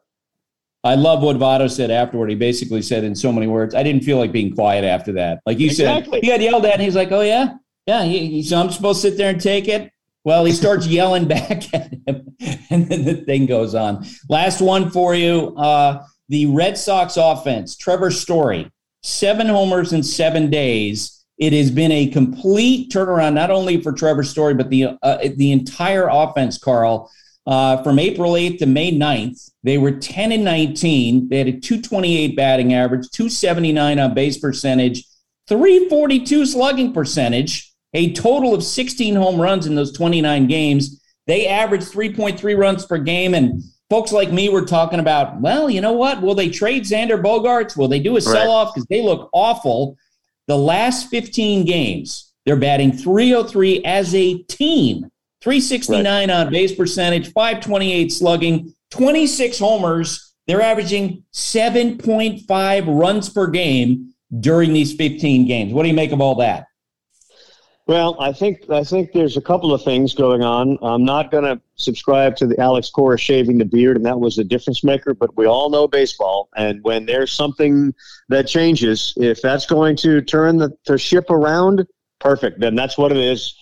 I love what Votto said afterward. He basically said in so many words, I didn't feel like being quiet after that. Like you exactly. said, he got yelled at and he's like, oh, yeah, yeah, he, he, so I'm supposed to sit there and take it. Well, he starts yelling back at him, and then the thing goes on. Last one for you: uh, the Red Sox offense. Trevor Story, seven homers in seven days. It has been a complete turnaround, not only for Trevor Story, but the uh, the entire offense. Karl, uh, from April 8th to May 9th, they were 10 and 19. They had a 228 batting average, 279 on base percentage, 342 slugging percentage a total of 16 home runs in those 29 games. They averaged 3.3 runs per game. And folks like me were talking about, well, you know what? Will they trade Xander Bogaerts? Will they do a sell off? Because they look awful. The last 15 games, they're batting 303 as a team, 369 right. on base percentage, 528 slugging, 26 homers. They're averaging 7.5 runs per game during these 15 games. What do you make of all that? Well, I think I think there's a couple of things going on. I'm not going to subscribe to the Alex Cora shaving the beard, and that was a difference maker. But we all know baseball, and when there's something that changes, if that's going to turn the, the ship around, perfect. Then that's what it is.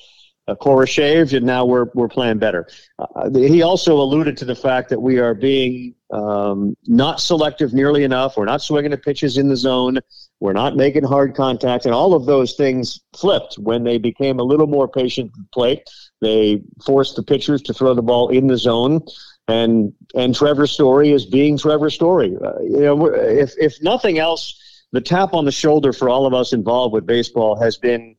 Uh, Cora shaved, and now we're we're playing better. Uh, he also alluded to the fact that we are being um, not selective nearly enough. We're not swinging the pitches in the zone. We're not making hard contact, and all of those things flipped when they became a little more patient to plate. They forced the pitchers to throw the ball in the zone, and and Trevor Story is being Trevor Story. Uh, you know, if if nothing else, the tap on the shoulder for all of us involved with baseball has been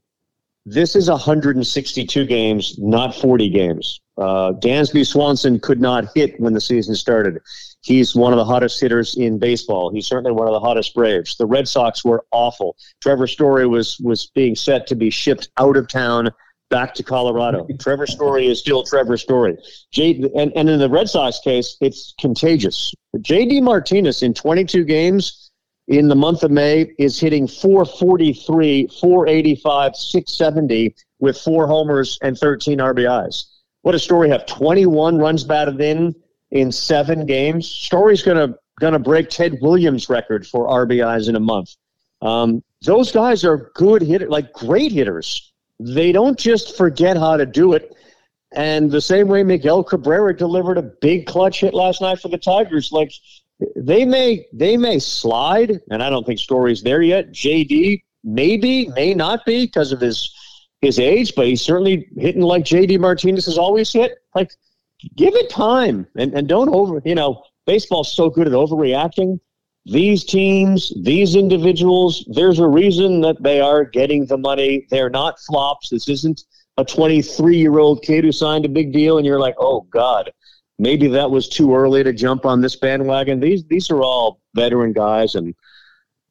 this is 162 games, not 40 games. Uh, Dansby Swanson could not hit when the season started. He's one of the hottest hitters in baseball. He's certainly one of the hottest Braves. The Red Sox were awful. Trevor Story was was being set to be shipped out of town back to Colorado. Trevor Story is still Trevor Story. J- and, and in the Red Sox case, it's contagious. JD Martinez in 22 games in the month of May is hitting 443, 485, 670 with four homers and 13 RBIs. What does Story have? 21 runs batted in in seven games. Story's going to going to break Ted Williams' record for RBIs in a month. Um, those guys are good hitters, like great hitters. They don't just forget how to do it. And the same way Miguel Cabrera delivered a big clutch hit last night for the Tigers, like they may they may slide, and I don't think Story's there yet. JD maybe may not be because of his his age, but he's certainly hitting like JD Martinez has always hit. Like give it time and, and don't over you know, baseball's so good at overreacting these teams, these individuals, there's a reason that they are getting the money. They're not flops. This isn't a 23 year old kid who signed a big deal and you're like, oh God, maybe that was too early to jump on this bandwagon. These these are all veteran guys and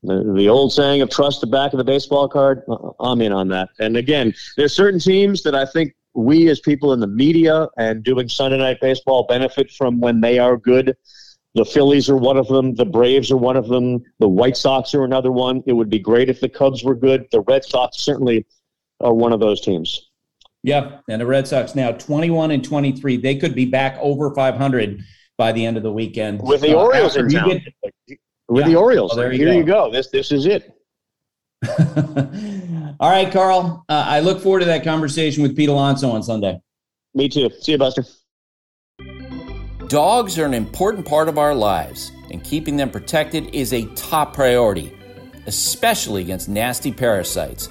the, the old saying of trust the back of the baseball card, uh, I'm in on that. And again, there's certain teams that I think we as people in the media and doing Sunday night baseball benefit from when they are good the Phillies are one of them. The Braves are one of them. The White Sox are another one. It would be great if the Cubs were good. The Red Sox certainly are one of those teams. Yep. And the Red Sox now 21 and 23. They could be back over 500 by the end of the weekend. With the uh, Orioles in town. Get, With yeah. the Orioles. Well, you here go. you go. This, this is it. All right, Karl. Uh, I look forward to that conversation with Pete Alonso on Sunday. Me too. See you, Buster. Dogs are an important part of our lives, and keeping them protected is a top priority, especially against nasty parasites.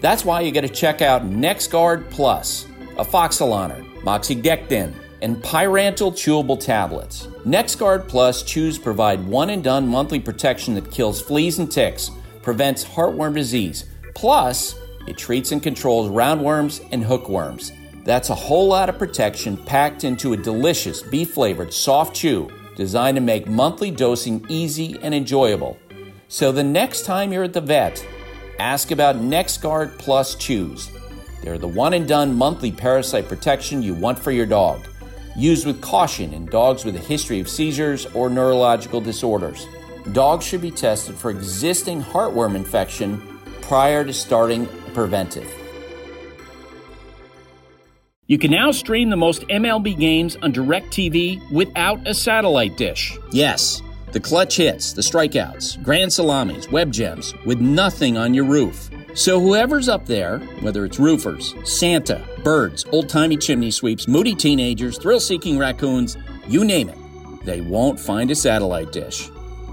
That's why you got to check out NexGard Plus, afoxolaner, moxidectin, and pyrantel chewable tablets. NexGard Plus chews provide one and done monthly protection that kills fleas and ticks, prevents heartworm disease, plus, it treats and controls roundworms and hookworms. That's a whole lot of protection packed into a delicious beef flavored soft chew designed to make monthly dosing easy and enjoyable. So the next time you're at the vet, ask about NexGard Plus Chews. They're the one and done monthly parasite protection you want for your dog. Used with caution in dogs with a history of seizures or neurological disorders. Dogs should be tested for existing heartworm infection prior to starting preventive. You can now stream the most MLB games on DirecTV without a satellite dish. Yes, the clutch hits, the strikeouts, grand salamis, web gems, with nothing on your roof. So whoever's up there, whether it's roofers, Santa, birds, old-timey chimney sweeps, moody teenagers, thrill-seeking raccoons, you name it, they won't find a satellite dish.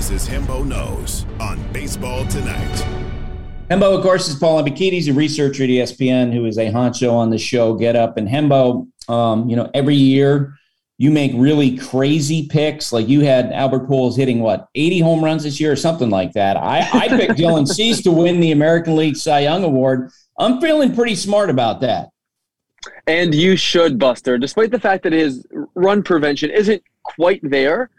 This is Hembo Knows on Baseball Tonight. Hembo, of course, is Paul Hembekides, a researcher at ESPN who is a honcho on the show Get Up. And Hembo, um, you know, every year you make really crazy picks. Like you had Albert Pujols hitting what 80 home runs this year or something like that. I, I picked Dylan Cease to win the American League Cy Young Award. I'm feeling pretty smart about that. And you should, Buster. Despite the fact that his run prevention isn't quite there,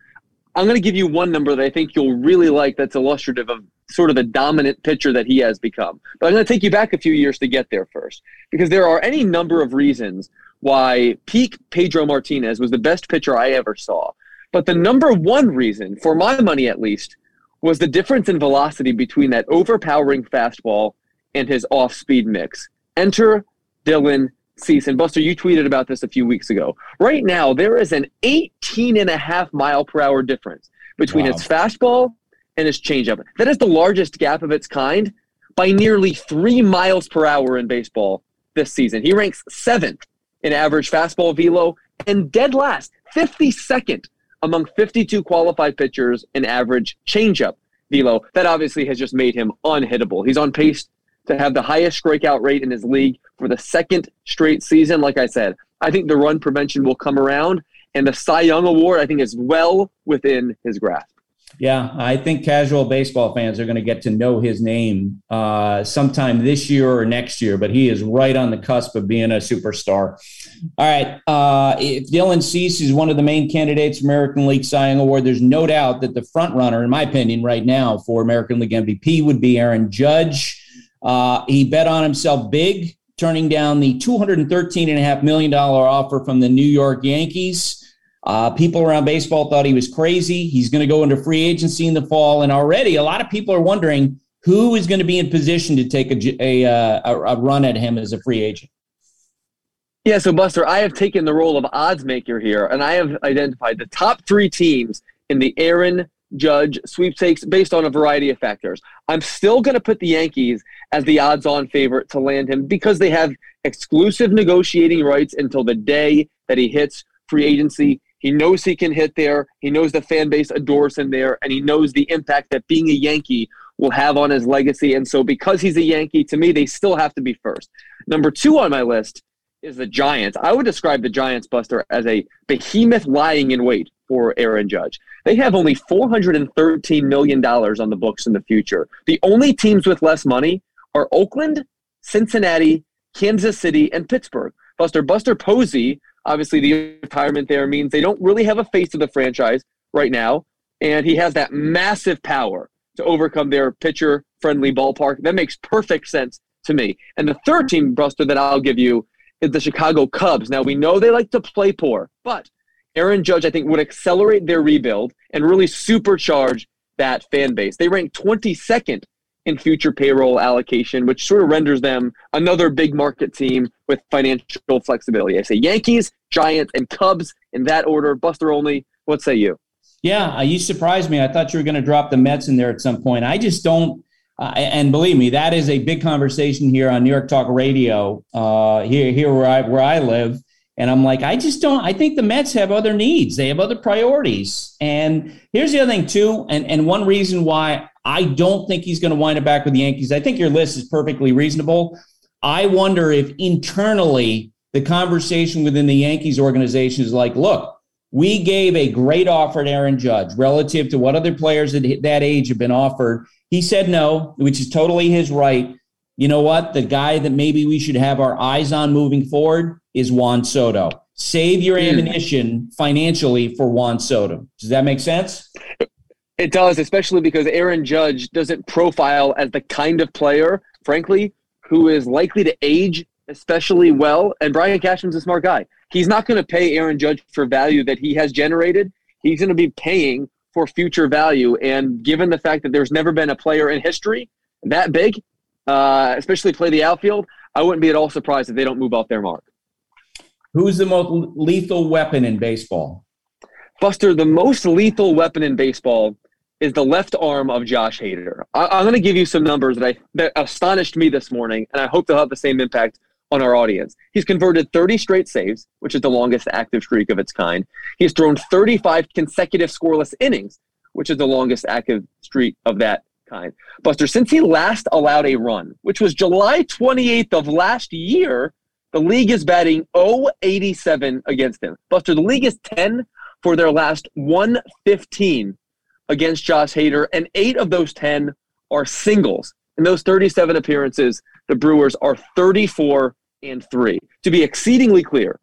I'm going to give you one number that I think you'll really like that's illustrative of sort of the dominant pitcher that he has become. But I'm going to take you back a few years to get there first, because there are any number of reasons why peak Pedro Martinez was the best pitcher I ever saw. But the number one reason, for my money at least, was the difference in velocity between that overpowering fastball and his off speed mix. Enter Dylan Cease. And Buster, you tweeted about this a few weeks ago. Right now, there is an 18 and a half mile per hour difference between wow. his fastball and his changeup. That is the largest gap of its kind by nearly three miles per hour in baseball this season. He ranks seventh in average fastball velo and dead last, 52nd among 52 qualified pitchers in average changeup velo. That obviously has just made him unhittable. He's on pace to have the highest strikeout rate in his league for the second straight season. Like I said, I think the run prevention will come around, and the Cy Young Award, I think, is well within his grasp. Yeah, I think casual baseball fans are going to get to know his name uh, sometime this year or next year, but he is right on the cusp of being a superstar. All right. Uh, if Dylan Cease is one of the main candidates for American League Cy Young Award, there's no doubt that the front runner, in my opinion, right now for American League MVP would be Aaron Judge. Uh, he bet on himself big, turning down the $213.5 million offer from the New York Yankees. Uh, people around baseball thought he was crazy. He's going to go into free agency in the fall, and already a lot of people are wondering who is going to be in position to take a, a, uh, a, a run at him as a free agent. Yeah, so Buster, I have taken the role of odds maker here, and I have identified the top three teams in the Aaron Judge sweepstakes based on a variety of factors. I'm still going to put the Yankees as the odds on favorite to land him because they have exclusive negotiating rights until the day that he hits free agency. He knows he can hit there. He knows the fan base adores him there, and he knows the impact that being a Yankee will have on his legacy. And so, because he's a Yankee, to me, they still have to be first. Number two on my list is the Giants. I would describe the Giants, Buster, as a behemoth lying in wait for Aaron Judge. They have only $413 million on the books in the future. The only teams with less money are Oakland, Cincinnati, Kansas City, and Pittsburgh. Buster, Buster Posey, Obviously, the retirement there means they don't really have a face of the franchise right now, and he has that massive power to overcome their pitcher friendly ballpark. That makes perfect sense to me. And the third team, Buster, that I'll give you is the Chicago Cubs. Now, we know they like to play poor, but Aaron Judge, I think, would accelerate their rebuild and really supercharge that fan base. They rank 22nd in future payroll allocation, which sort of renders them another big market team with financial flexibility. I say Yankees, Giants, and Cubs in that order. Buster Olney, what say you? Yeah, uh, you surprised me. I thought you were going to drop the Mets in there at some point. I just don't. Uh, and believe me, that is a big conversation here on New York Talk Radio, uh, here here where I where I live. And I'm like, I just don't. I think the Mets have other needs. They have other priorities. And here's the other thing too. And and one reason why I don't think he's going to wind up back with the Yankees. I think your list is perfectly reasonable. I wonder if internally the conversation within the Yankees organization is like, look, we gave a great offer to Aaron Judge relative to what other players at that age have been offered. He said no, which is totally his right. You know what? The guy that maybe we should have our eyes on moving forward is Juan Soto. Save your hmm. ammunition financially for Juan Soto. Does that make sense? It does, especially because Aaron Judge doesn't profile as the kind of player, frankly, who is likely to age especially well. And Brian Cashman's a smart guy. He's not going to pay Aaron Judge for value that he has generated. He's going to be paying for future value. And given the fact that there's never been a player in history that big, uh, especially play the outfield, I wouldn't be at all surprised if they don't move off their mark. Who's the most lethal weapon in baseball? Buster, the most lethal weapon in baseball is the left arm of Josh Hader. I, am going to give you some numbers that I that astonished me this morning, and I hope they'll have the same impact on our audience. He's converted 30 straight saves, which is the longest active streak of its kind. He's thrown 35 consecutive scoreless innings, which is the longest active streak of that kind. Buster, since he last allowed a run, which was July 28th of last year, the league is batting 087 against him. Buster, the league is 10 for their last 115 against Josh Hader, and eight of those 10 are singles. In those 37 appearances, the Brewers are 34 and 3. To be exceedingly clear,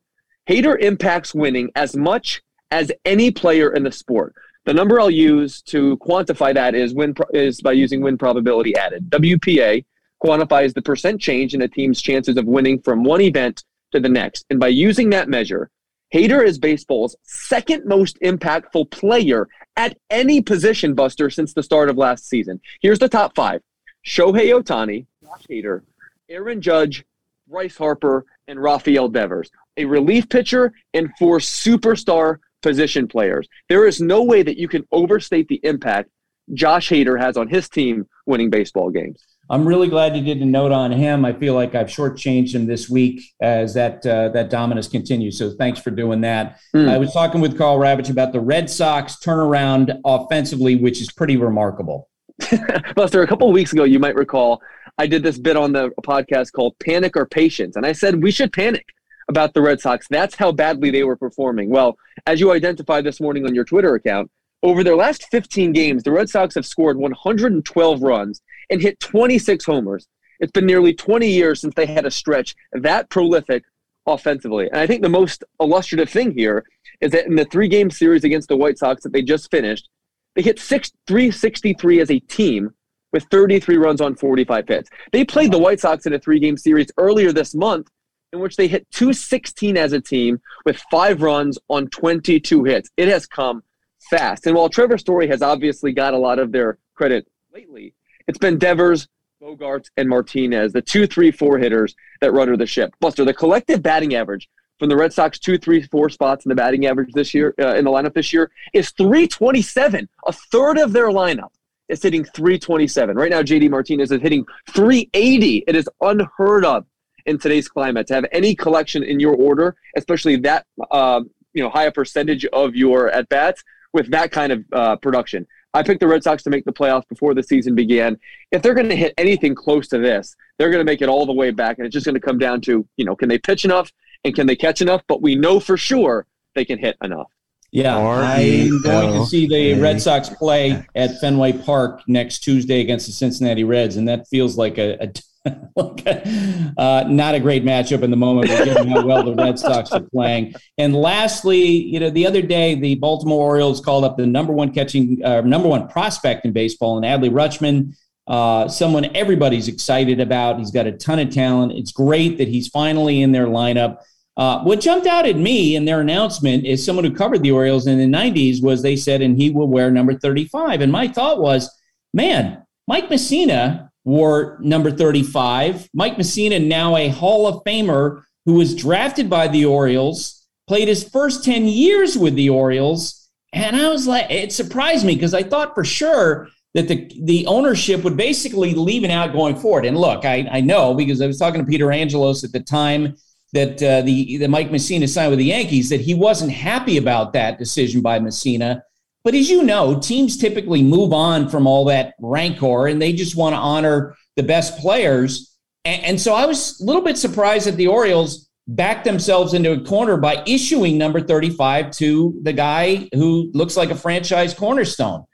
Hader impacts winning as much as any player in the sport. The number I'll use to quantify that is win is by using win probability added. WPA quantifies the percent change in a team's chances of winning from one event to the next. And by using that measure, Hader is baseball's second most impactful player at any position buster since the start of last season. Here's the top five Shohei Ohtani, Josh Hader, Aaron Judge, Bryce Harper, and Rafael Devers, a relief pitcher and four superstar position players. There is no way that you can overstate the impact Josh Hader has on his team winning baseball games. I'm really glad you did a note on him. I feel like I've shortchanged him this week as that uh, that dominance continues. So thanks for doing that. Mm. I was talking with Karl Ravech about the Red Sox turnaround offensively, which is pretty remarkable. Buster, a couple of weeks ago, you might recall, I did this bit on the podcast called Panic or Patience. And I said we should panic about the Red Sox. That's how badly they were performing. Well, as you identified this morning on your Twitter account, over their last 15 games, the Red Sox have scored 112 runs and hit 26 homers. It's been nearly 20 years since they had a stretch that prolific offensively. And I think the most illustrative thing here is that in the three game series against the White Sox that they just finished, they hit six, 363 as a team with 33 runs on 45 hits. They played the White Sox in a three game series earlier this month in which they hit 216 as a team with five runs on 22 hits. It has come fast. And while Trevor Story has obviously got a lot of their credit lately, it's been Devers, Bogaerts, and Martinez, the two, three, four hitters that rudder the ship. Buster, the collective batting average from the Red Sox two, three, four spots in the batting average this year uh, in the lineup this year is 327. A third of their lineup is hitting 327. Right now, JD Martinez is hitting 380. It is unheard of in today's climate to have any collection in your order, especially that uh, you know high a percentage of your at bats with that kind of uh, production. I picked the Red Sox to make the playoffs before the season began. If they're going to hit anything close to this, they're going to make it all the way back, and it's just going to come down to you know can they pitch enough and can they catch enough? But we know for sure they can hit enough. Yeah, I'm going to see the Red Sox play at Fenway Park next Tuesday against the Cincinnati Reds, and that feels like a, a uh, not a great matchup in the moment, given how well the Red Sox are playing. And lastly, you know, the other day, the Baltimore Orioles called up the number one catching, uh, number one prospect in baseball, and Adley Rutschman, uh, someone everybody's excited about. He's got a ton of talent. It's great that he's finally in their lineup. Uh, what jumped out at me in their announcement is someone who covered the Orioles in the 90s was they said, and he will wear number 35. And my thought was, man, Mike Mussina wore number 35. Mike Mussina, now a Hall of Famer who was drafted by the Orioles, played his first 10 years with the Orioles. And I was like, it surprised me because I thought for sure that the, the ownership would basically leave it out going forward. And look, I, I know because I was talking to Peter Angelos at the time that uh, the, the Mike Mussina signed with the Yankees, that he wasn't happy about that decision by Mussina. But as you know, teams typically move on from all that rancor and they just want to honor the best players. And, so I was a little bit surprised that the Orioles backed themselves into a corner by issuing number 35 to the guy who looks like a franchise cornerstone.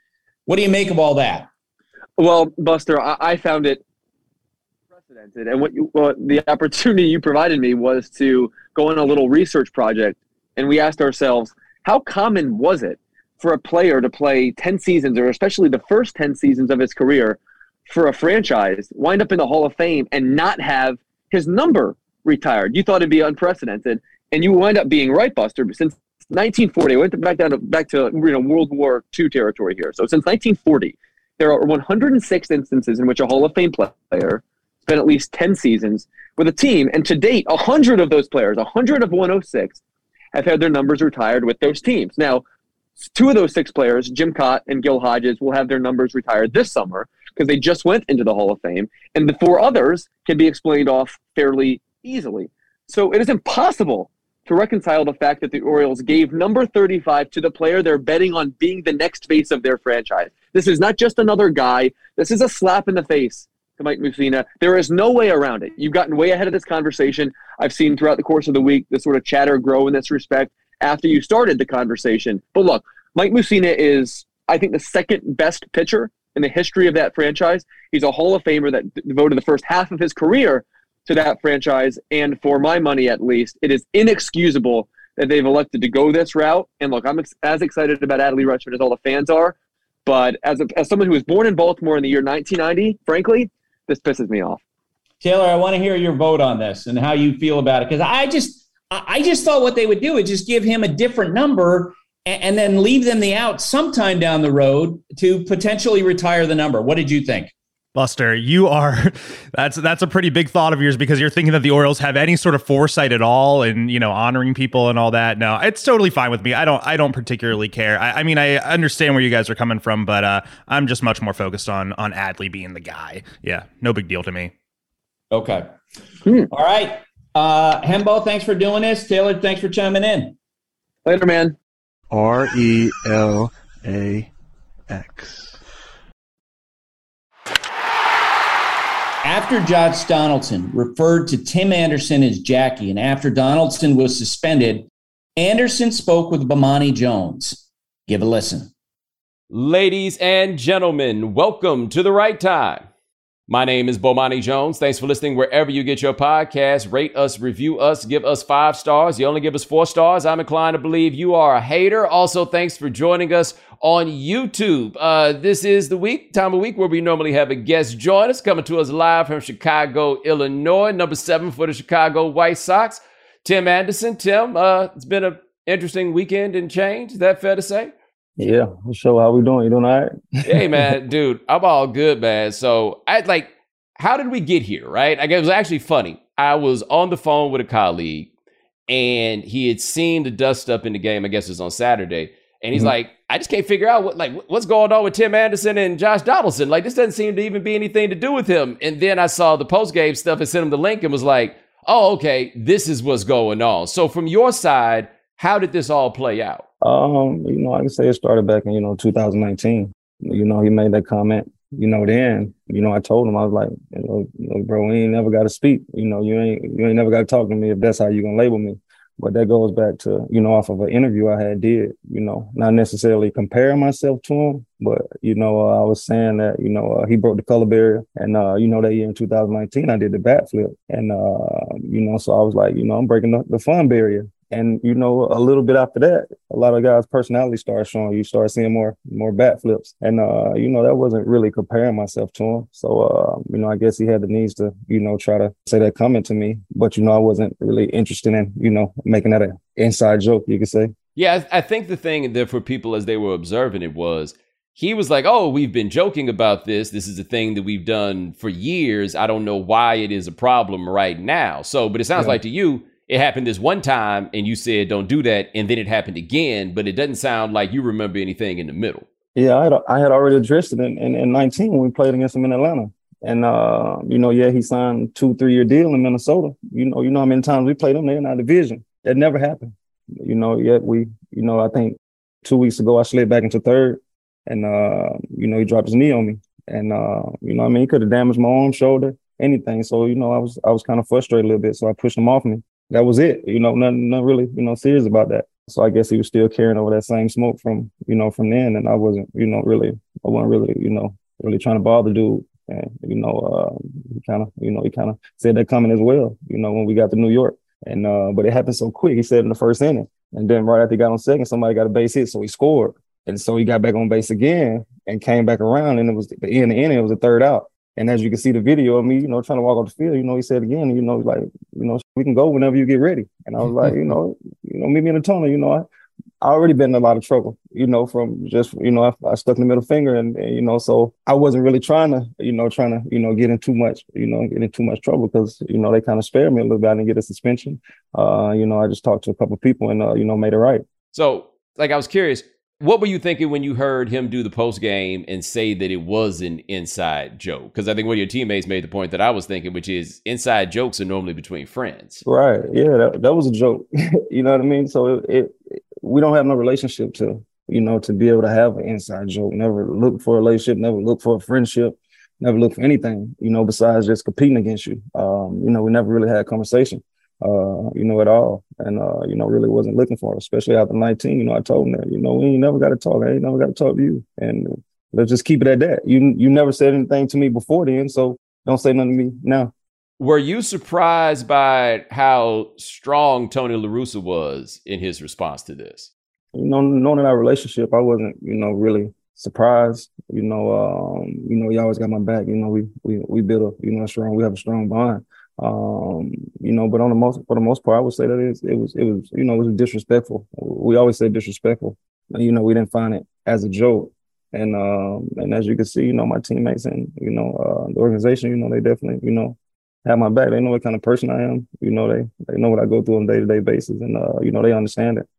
What do you make of all that? Well, Buster, I, I found it unprecedented. And what, you, what the opportunity you provided me was to go on a little research project. And we asked ourselves, how common was it for a player to play 10 seasons, or especially the first 10 seasons of his career for a franchise, wind up in the Hall of Fame and not have his number retired. You thought it'd be unprecedented, and you wind up being right, Buster. But since 1940, I went back down to back to you know World War II territory here. So since 1940, there are 106 instances in which a Hall of Fame player spent at least 10 seasons with a team, and to date, 100 of those players, 100 of 106, have had their numbers retired with those teams. Now, two of those six players, Jim Kaat and Gil Hodges, will have their numbers retired this summer because they just went into the Hall of Fame, and the four others can be explained off fairly easily. So it is impossible to reconcile the fact that the Orioles gave number 35 to the player they're betting on being the next face of their franchise. This is not just another guy. This is a slap in the face to Mike Mussina. There is no way around it. You've gotten way ahead of this conversation. I've seen throughout the course of the week the sort of chatter grow in this respect after you started the conversation. But look, Mike Mussina is, I think, the second best pitcher in the history of that franchise. He's a Hall of Famer that devoted the first half of his career to that franchise. And for my money, at least, it is inexcusable that they've elected to go this route. And look, I'm ex- as excited about Adley Rutschman as all the fans are. But as, a, as someone who was born in Baltimore in the year 1990, frankly, this pisses me off. Taylor, I want to hear your vote on this and how you feel about it because I just I just thought what they would do is just give him a different number and then leave them the out sometime down the road to potentially retire the number. What did you think? Buster, you are that's that's a pretty big thought of yours because you're thinking that the Orioles have any sort of foresight at all and you know honoring people and all that. No, it's totally fine with me. I don't I don't particularly care. I, I mean I understand where you guys are coming from, but uh, I'm just much more focused on on Adley being the guy. Yeah, no big deal to me. Okay. Hmm. All right. Uh, Hembo, thanks for doing this. Taylor, thanks for chiming in. Later, man. R E L A X. After Josh Donaldson referred to Tim Anderson as Jackie, and after Donaldson was suspended, Anderson spoke with Bomani Jones. Give a listen. Ladies and gentlemen, welcome to the right time. My name is Bomani Jones. Thanks for listening wherever you get your podcast. Rate us, review us, give us five stars. You only give us four stars. I'm inclined to believe you are a hater. Also, thanks for joining us on YouTube. Uh, this is the week, time of week where we normally have a guest join us, coming to us live from Chicago, Illinois, number seven for the Chicago White Sox, Tim Anderson. Tim, uh, it's been an interesting weekend and change. Is that fair to say? Yeah, so how we doing? You doing all right? hey man, dude, I'm all good, man. So I like, how did we get here? Right? I guess it was actually funny. I was on the phone with a colleague, and he had seen the dust up in the game. I guess it was on Saturday, and he's mm-hmm. like, I just can't figure out what like what's going on with Tim Anderson and Josh Donaldson. Like this doesn't seem to even be anything to do with him. And then I saw the post game stuff and sent him the link and was like, oh okay, this is what's going on. So from your side, how did this all play out? Um, you know, I can say it started back in, you know, 2019. You know, he made that comment, you know, then, you know, I told him, I was like, you know, you know bro, we ain't never got to speak. You know, you ain't, you ain't never got to talk to me if that's how you to label me. But that goes back to, you know, off of an interview I had did, you know, not necessarily comparing myself to him, but, you know, uh, I was saying that, you know, uh, he broke the color barrier. And, uh, you know, that year in 2019, I did the bat flip. And, uh, you know, so I was like, you know, I'm breaking the, the fun barrier. And you know, a little bit after that, a lot of guys' personality starts showing. You start seeing more more bat flips, and uh, you know that wasn't really comparing myself to him. So uh, you know, I guess he had the needs to you know try to say that comment to me, but you know, I wasn't really interested in you know making that an inside joke. You could say. Yeah, I think the thing that for people as they were observing it was he was like, "Oh, we've been joking about this. This is a thing that we've done for years. I don't know why it is a problem right now." So, but it sounds yeah. like to you it happened this one time and you said don't do that and then it happened again but it doesn't sound like you remember anything in the middle. Yeah i had, I had already addressed it in, in, in 19 when we played against him in atlanta. And uh, you know yeah he signed two three year deal in minnesota. You know you know how many times we played them there in our division. That never happened. You know yet we you know i think two weeks ago i slid back into third and uh, you know he dropped his knee on me. And uh, you know i mean he could have damaged my arm shoulder anything. So you know i was i was kind of frustrated a little bit so i pushed him off me that was it. You know, nothing, nothing really, you know, serious about that. So I guess he was still carrying over that same smoke from, you know, from then. And I wasn't, you know, really, I wasn't really, you know, really trying to bother dude. And, you know, uh, he kind of, you know, he kind of said that coming as well, you know, when we got to New York. And, uh, but it happened so quick. He said in the first inning. And then right after he got on second, somebody got a base hit. So he scored. And so he got back on base again and came back around. And it was the end of the inning, it was a third out. And as you can see the video of me, you know, trying to walk off the field, you know, he said again, you know, like, you know, we can go whenever you get ready. And I was like, you know, you know, meet me in the tunnel, you know, I, I already been in a lot of trouble, you know, from just, you know, I, I stuck in the middle finger and, and, you know, so I wasn't really trying to, you know, trying to, you know, get in too much, you know, get in too much trouble because, you know, they kind of spared me a little bit. I didn't get a suspension. Uh, you know, I just talked to a couple people and, uh, you know, made it right. So like, I was curious, what were you thinking when you heard him do the post game and say that it was an inside joke? Because I think one of your teammates made the point that I was thinking, which is inside jokes are normally between friends. Right. Yeah, that, that was a joke. you know what I mean? So it, it, we don't have no relationship to, you know, to be able to have an inside joke. Never look for a relationship, never look for a friendship, never look for anything, you know, besides just competing against you. Um, you know, we never really had a conversation uh, you know, at all. And, uh, you know, really wasn't looking for it, especially after 19. You know, I told him that, you know, we ain't never got to talk. I ain't never got to talk to you. And let's just keep it at that. You, you never said anything to me before then. So don't say nothing to me now. Were you surprised by how strong Tony LaRussa was in his response to this? You know, knowing our relationship, I wasn't, you know, really surprised. You know, um, you know, he always got my back. You know, we we we built a, you know, strong, we have a strong bond. Um, you know, but on the most for the most part, I would say that it, it was it was you know it was disrespectful. We always say disrespectful. You know, we didn't find it as a joke. And um, and as you can see, you know, my teammates and you know uh, the organization, you know, they definitely you know have my back. They know what kind of person I am. You know, they they know what I go through on a day to day basis, and uh, you know, they understand it.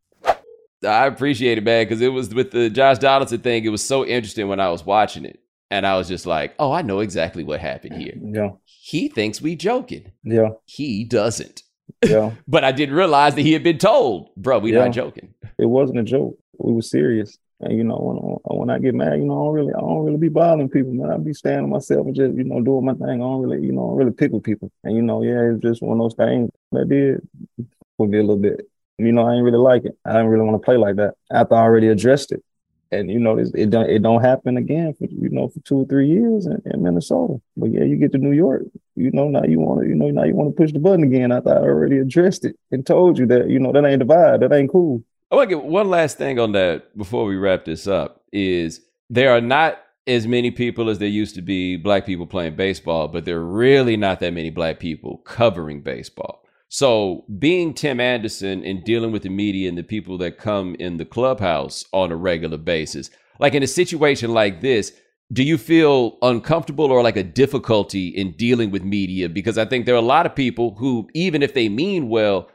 I appreciate it, man, because it was with the Josh Donaldson thing. It was so interesting when I was watching it, and I was just like, "Oh, I know exactly what happened here." Yeah, he thinks we joking. Yeah. He doesn't. Yeah. but I didn't realize that he had been told, bro, we yeah. not joking. It wasn't a joke. We were serious. And you know, when when I get mad, you know, I don't really I don't really be bothering people, man. I be standing myself and just, you know, doing my thing. I don't really, you know, I don't really pick with people. And you know, yeah, it's just one of those things that did for me a little bit. You know, I ain't really like it. I didn't really want to play like that after I already addressed it. And you know, it, don't it don't happen again for you know for two or three years in, in Minnesota. But yeah, you get to New York, you know, now you want to, you know, now you want to push the button again I thought I already addressed it and told you that, you know, that ain't the vibe, that ain't cool. I want to get one last thing on that before we wrap this up is there are not as many people as there used to be black people playing baseball, but there are really not that many black people covering baseball. So being Tim Anderson and dealing with the media and the people that come in the clubhouse on a regular basis, like in a situation like this, do you feel uncomfortable or like a difficulty in dealing with media? Because I think there are a lot of people who, even if they mean well,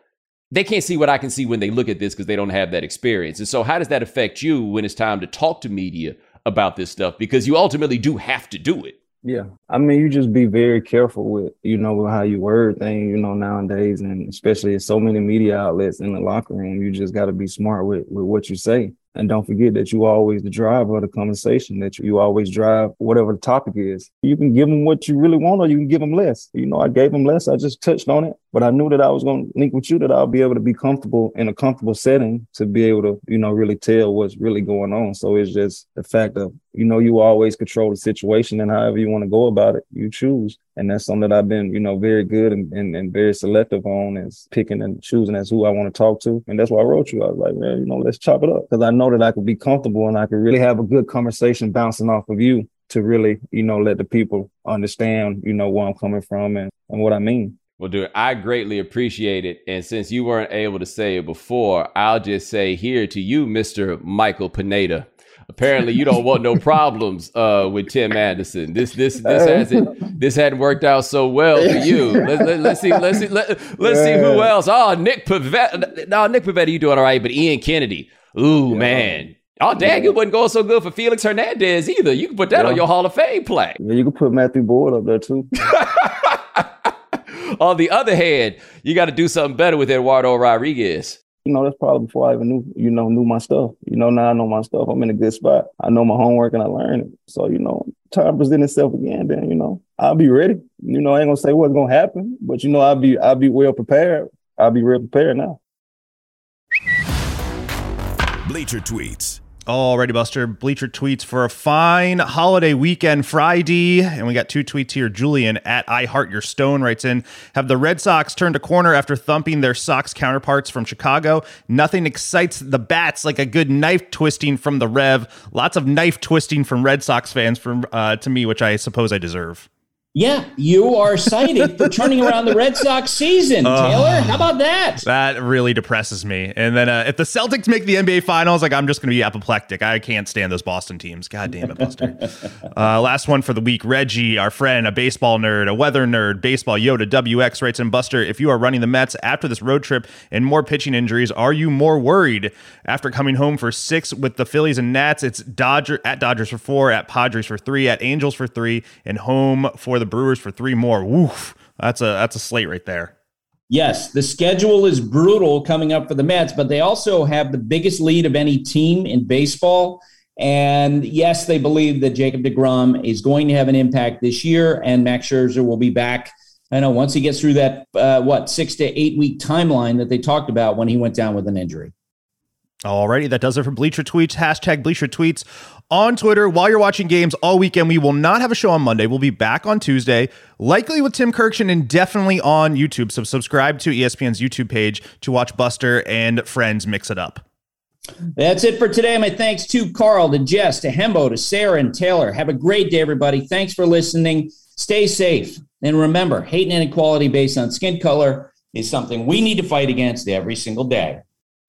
they can't see what I can see when they look at this because they don't have that experience. And so, how does that affect you when it's time to talk to media about this stuff? Because you ultimately do have to do it. Yeah. I mean, you just be very careful with, you know, how you word things, you know, nowadays, and especially so many media outlets in the locker room, you just got to be smart with, with what you say. And don't forget that you always the driver of the conversation, that you always drive whatever the topic is. You can give them what you really want or you can give them less. You know, I gave them less. I just touched on it, but I knew that I was going to link with you, that I'll be able to be comfortable in a comfortable setting to be able to, you know, really tell what's really going on. So it's just the fact of, you know, you always control the situation and however you want to go about it, you choose. And that's something that I've been, you know, very good and, and, and very selective on is picking and choosing as who I want to talk to. And that's why I wrote you. I was like, man, you know, let's chop it up. Cause I know that I could be comfortable and I could really have a good conversation bouncing off of you to really, you know, let the people understand, you know, where I'm coming from and, and what I mean. Well, dude, I greatly appreciate it. And since you weren't able to say it before, I'll just say here to you, Mr. Michael Pineda apparently you don't want no problems uh, with Tim Anderson. This this this hasn't this hadn't worked out so well for you. Let's, let, us see let's see let, let's see who else. Oh, Nick Pivetta. No, Nick Pivetta, you doing all right, but Ian Kennedy. Ooh yeah. man. Oh, dang, it wasn't going so good for Felix Hernandez either. You can put that yeah. on your Hall of Fame play. Yeah, you can put Matthew Boyd up there too. on the other hand, you got to do something better with Eduardo Rodriguez you know, that's probably before I even knew, you know, knew my stuff. You know, now I know my stuff. I'm in a good spot. I know my homework and I learn it. So, you know, time present itself again, then, you know, I'll be ready. You know, I ain't gonna say what's gonna happen, but you know, I'll be I'll be well prepared. I'll be real prepared now. Bleacher tweets. Alrighty, Buster. Bleacher tweets for a fine holiday weekend Friday. And we got two tweets here. Julian at I Heart Your Stone writes in Have the Red Sox turned a corner after thumping their Sox counterparts from Chicago? Nothing excites the bats like a good knife twisting from the Rev. Lots of knife twisting from Red Sox fans from uh, to me, which I suppose I deserve. Yeah, you are cited for turning around the Red Sox season, uh, Taylor. How about that? That really depresses me. And then uh, if the Celtics make the NBA Finals, like I'm just going to be apoplectic. I can't stand those Boston teams. God damn it, Buster. uh, last one for the week. Reggie, our friend, a baseball nerd, a weather nerd, baseball Yoda WX writes in Buster. If you are running the Mets after this road trip and more pitching injuries, are you more worried after coming home for six with the Phillies and Nats? It's Dodger at Dodgers for four, at Padres for three, at Angels for three, and home for the Brewers for three more. Woof. That's a that's a slate right there. Yes, the schedule is brutal coming up for the Mets, but they also have the biggest lead of any team in baseball. And yes, they believe that Jacob DeGrom is going to have an impact this year, and Max Scherzer will be back. I know once he gets through that, uh, what, six to eight week timeline that they talked about when he went down with an injury. Alrighty, that does it for Bleacher Tweets. Hashtag Bleacher Tweets on Twitter while you're watching games all weekend. We will not have a show on Monday. We'll be back on Tuesday, likely with Tim Kurkjian and definitely on YouTube. So subscribe to ESPN's YouTube page to watch Buster and friends mix it up. That's it for today. My thanks to Carl, to Jess, to Hembo, to Sarah, and Taylor. Have a great day, everybody. Thanks for listening. Stay safe. And remember, hate and inequality based on skin color is something we need to fight against every single day.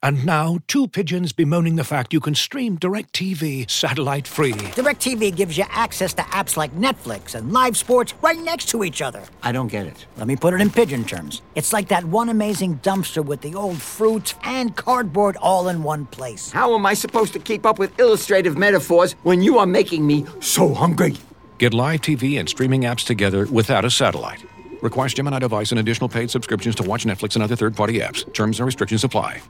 And now, two pigeons bemoaning the fact you can stream DirecTV satellite free. DirecTV gives you access to apps like Netflix and live sports right next to each other. I don't get it. Let me put it in pigeon terms. It's like that one amazing dumpster with the old fruits and cardboard all in one place. How am I supposed to keep up with illustrative metaphors when you are making me so hungry? Get live TV and streaming apps together without a satellite. Requires Gemini device and additional paid subscriptions to watch Netflix and other third party apps. Terms and restrictions apply.